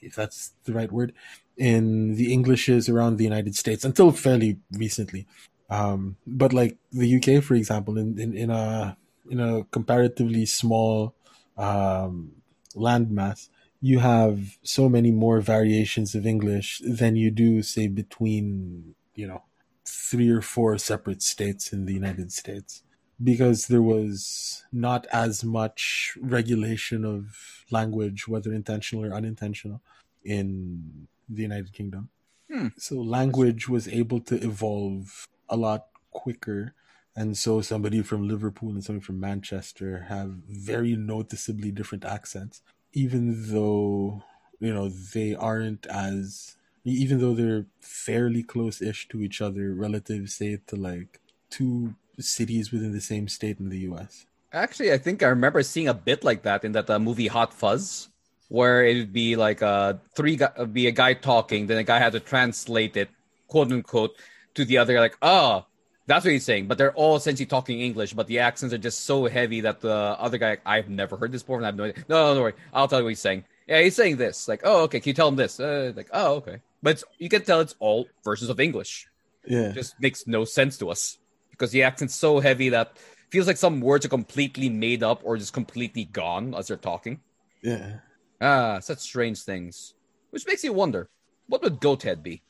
if that's the right word in the Englishes around the United States until fairly recently um but like the UK for example in in, in a in a comparatively small um landmass, you have so many more variations of English than you do, say, between, you know, three or four separate states in the United States. Because there was not as much regulation of language, whether intentional or unintentional, in the United Kingdom. Hmm. So language was able to evolve a lot quicker and so somebody from Liverpool and somebody from Manchester have very noticeably different accents, even though, you know, they aren't as, even though they're fairly close-ish to each other relative, say, to like two cities within the same state in the US. Actually, I think I remember seeing a bit like that in that uh, movie Hot Fuzz, where it would be like uh, three gu- uh, be a guy talking, then a guy had to translate it, quote unquote, to the other. Like, oh, that's what he's saying. But they're all essentially talking English, but the accents are just so heavy that the other guy, I've never heard this before, and I have no idea. No, no, don't worry, I'll tell you what he's saying. Yeah, he's saying this. Like, oh, okay, can you tell him this? Uh, like, oh, okay. But it's, you can tell it's all versions of English Yeah. just makes no sense to us because the accent's so heavy that feels like some words are completely made up or just completely gone as they're talking. Yeah. Ah, such strange things. Which makes you wonder, what would Goathead be?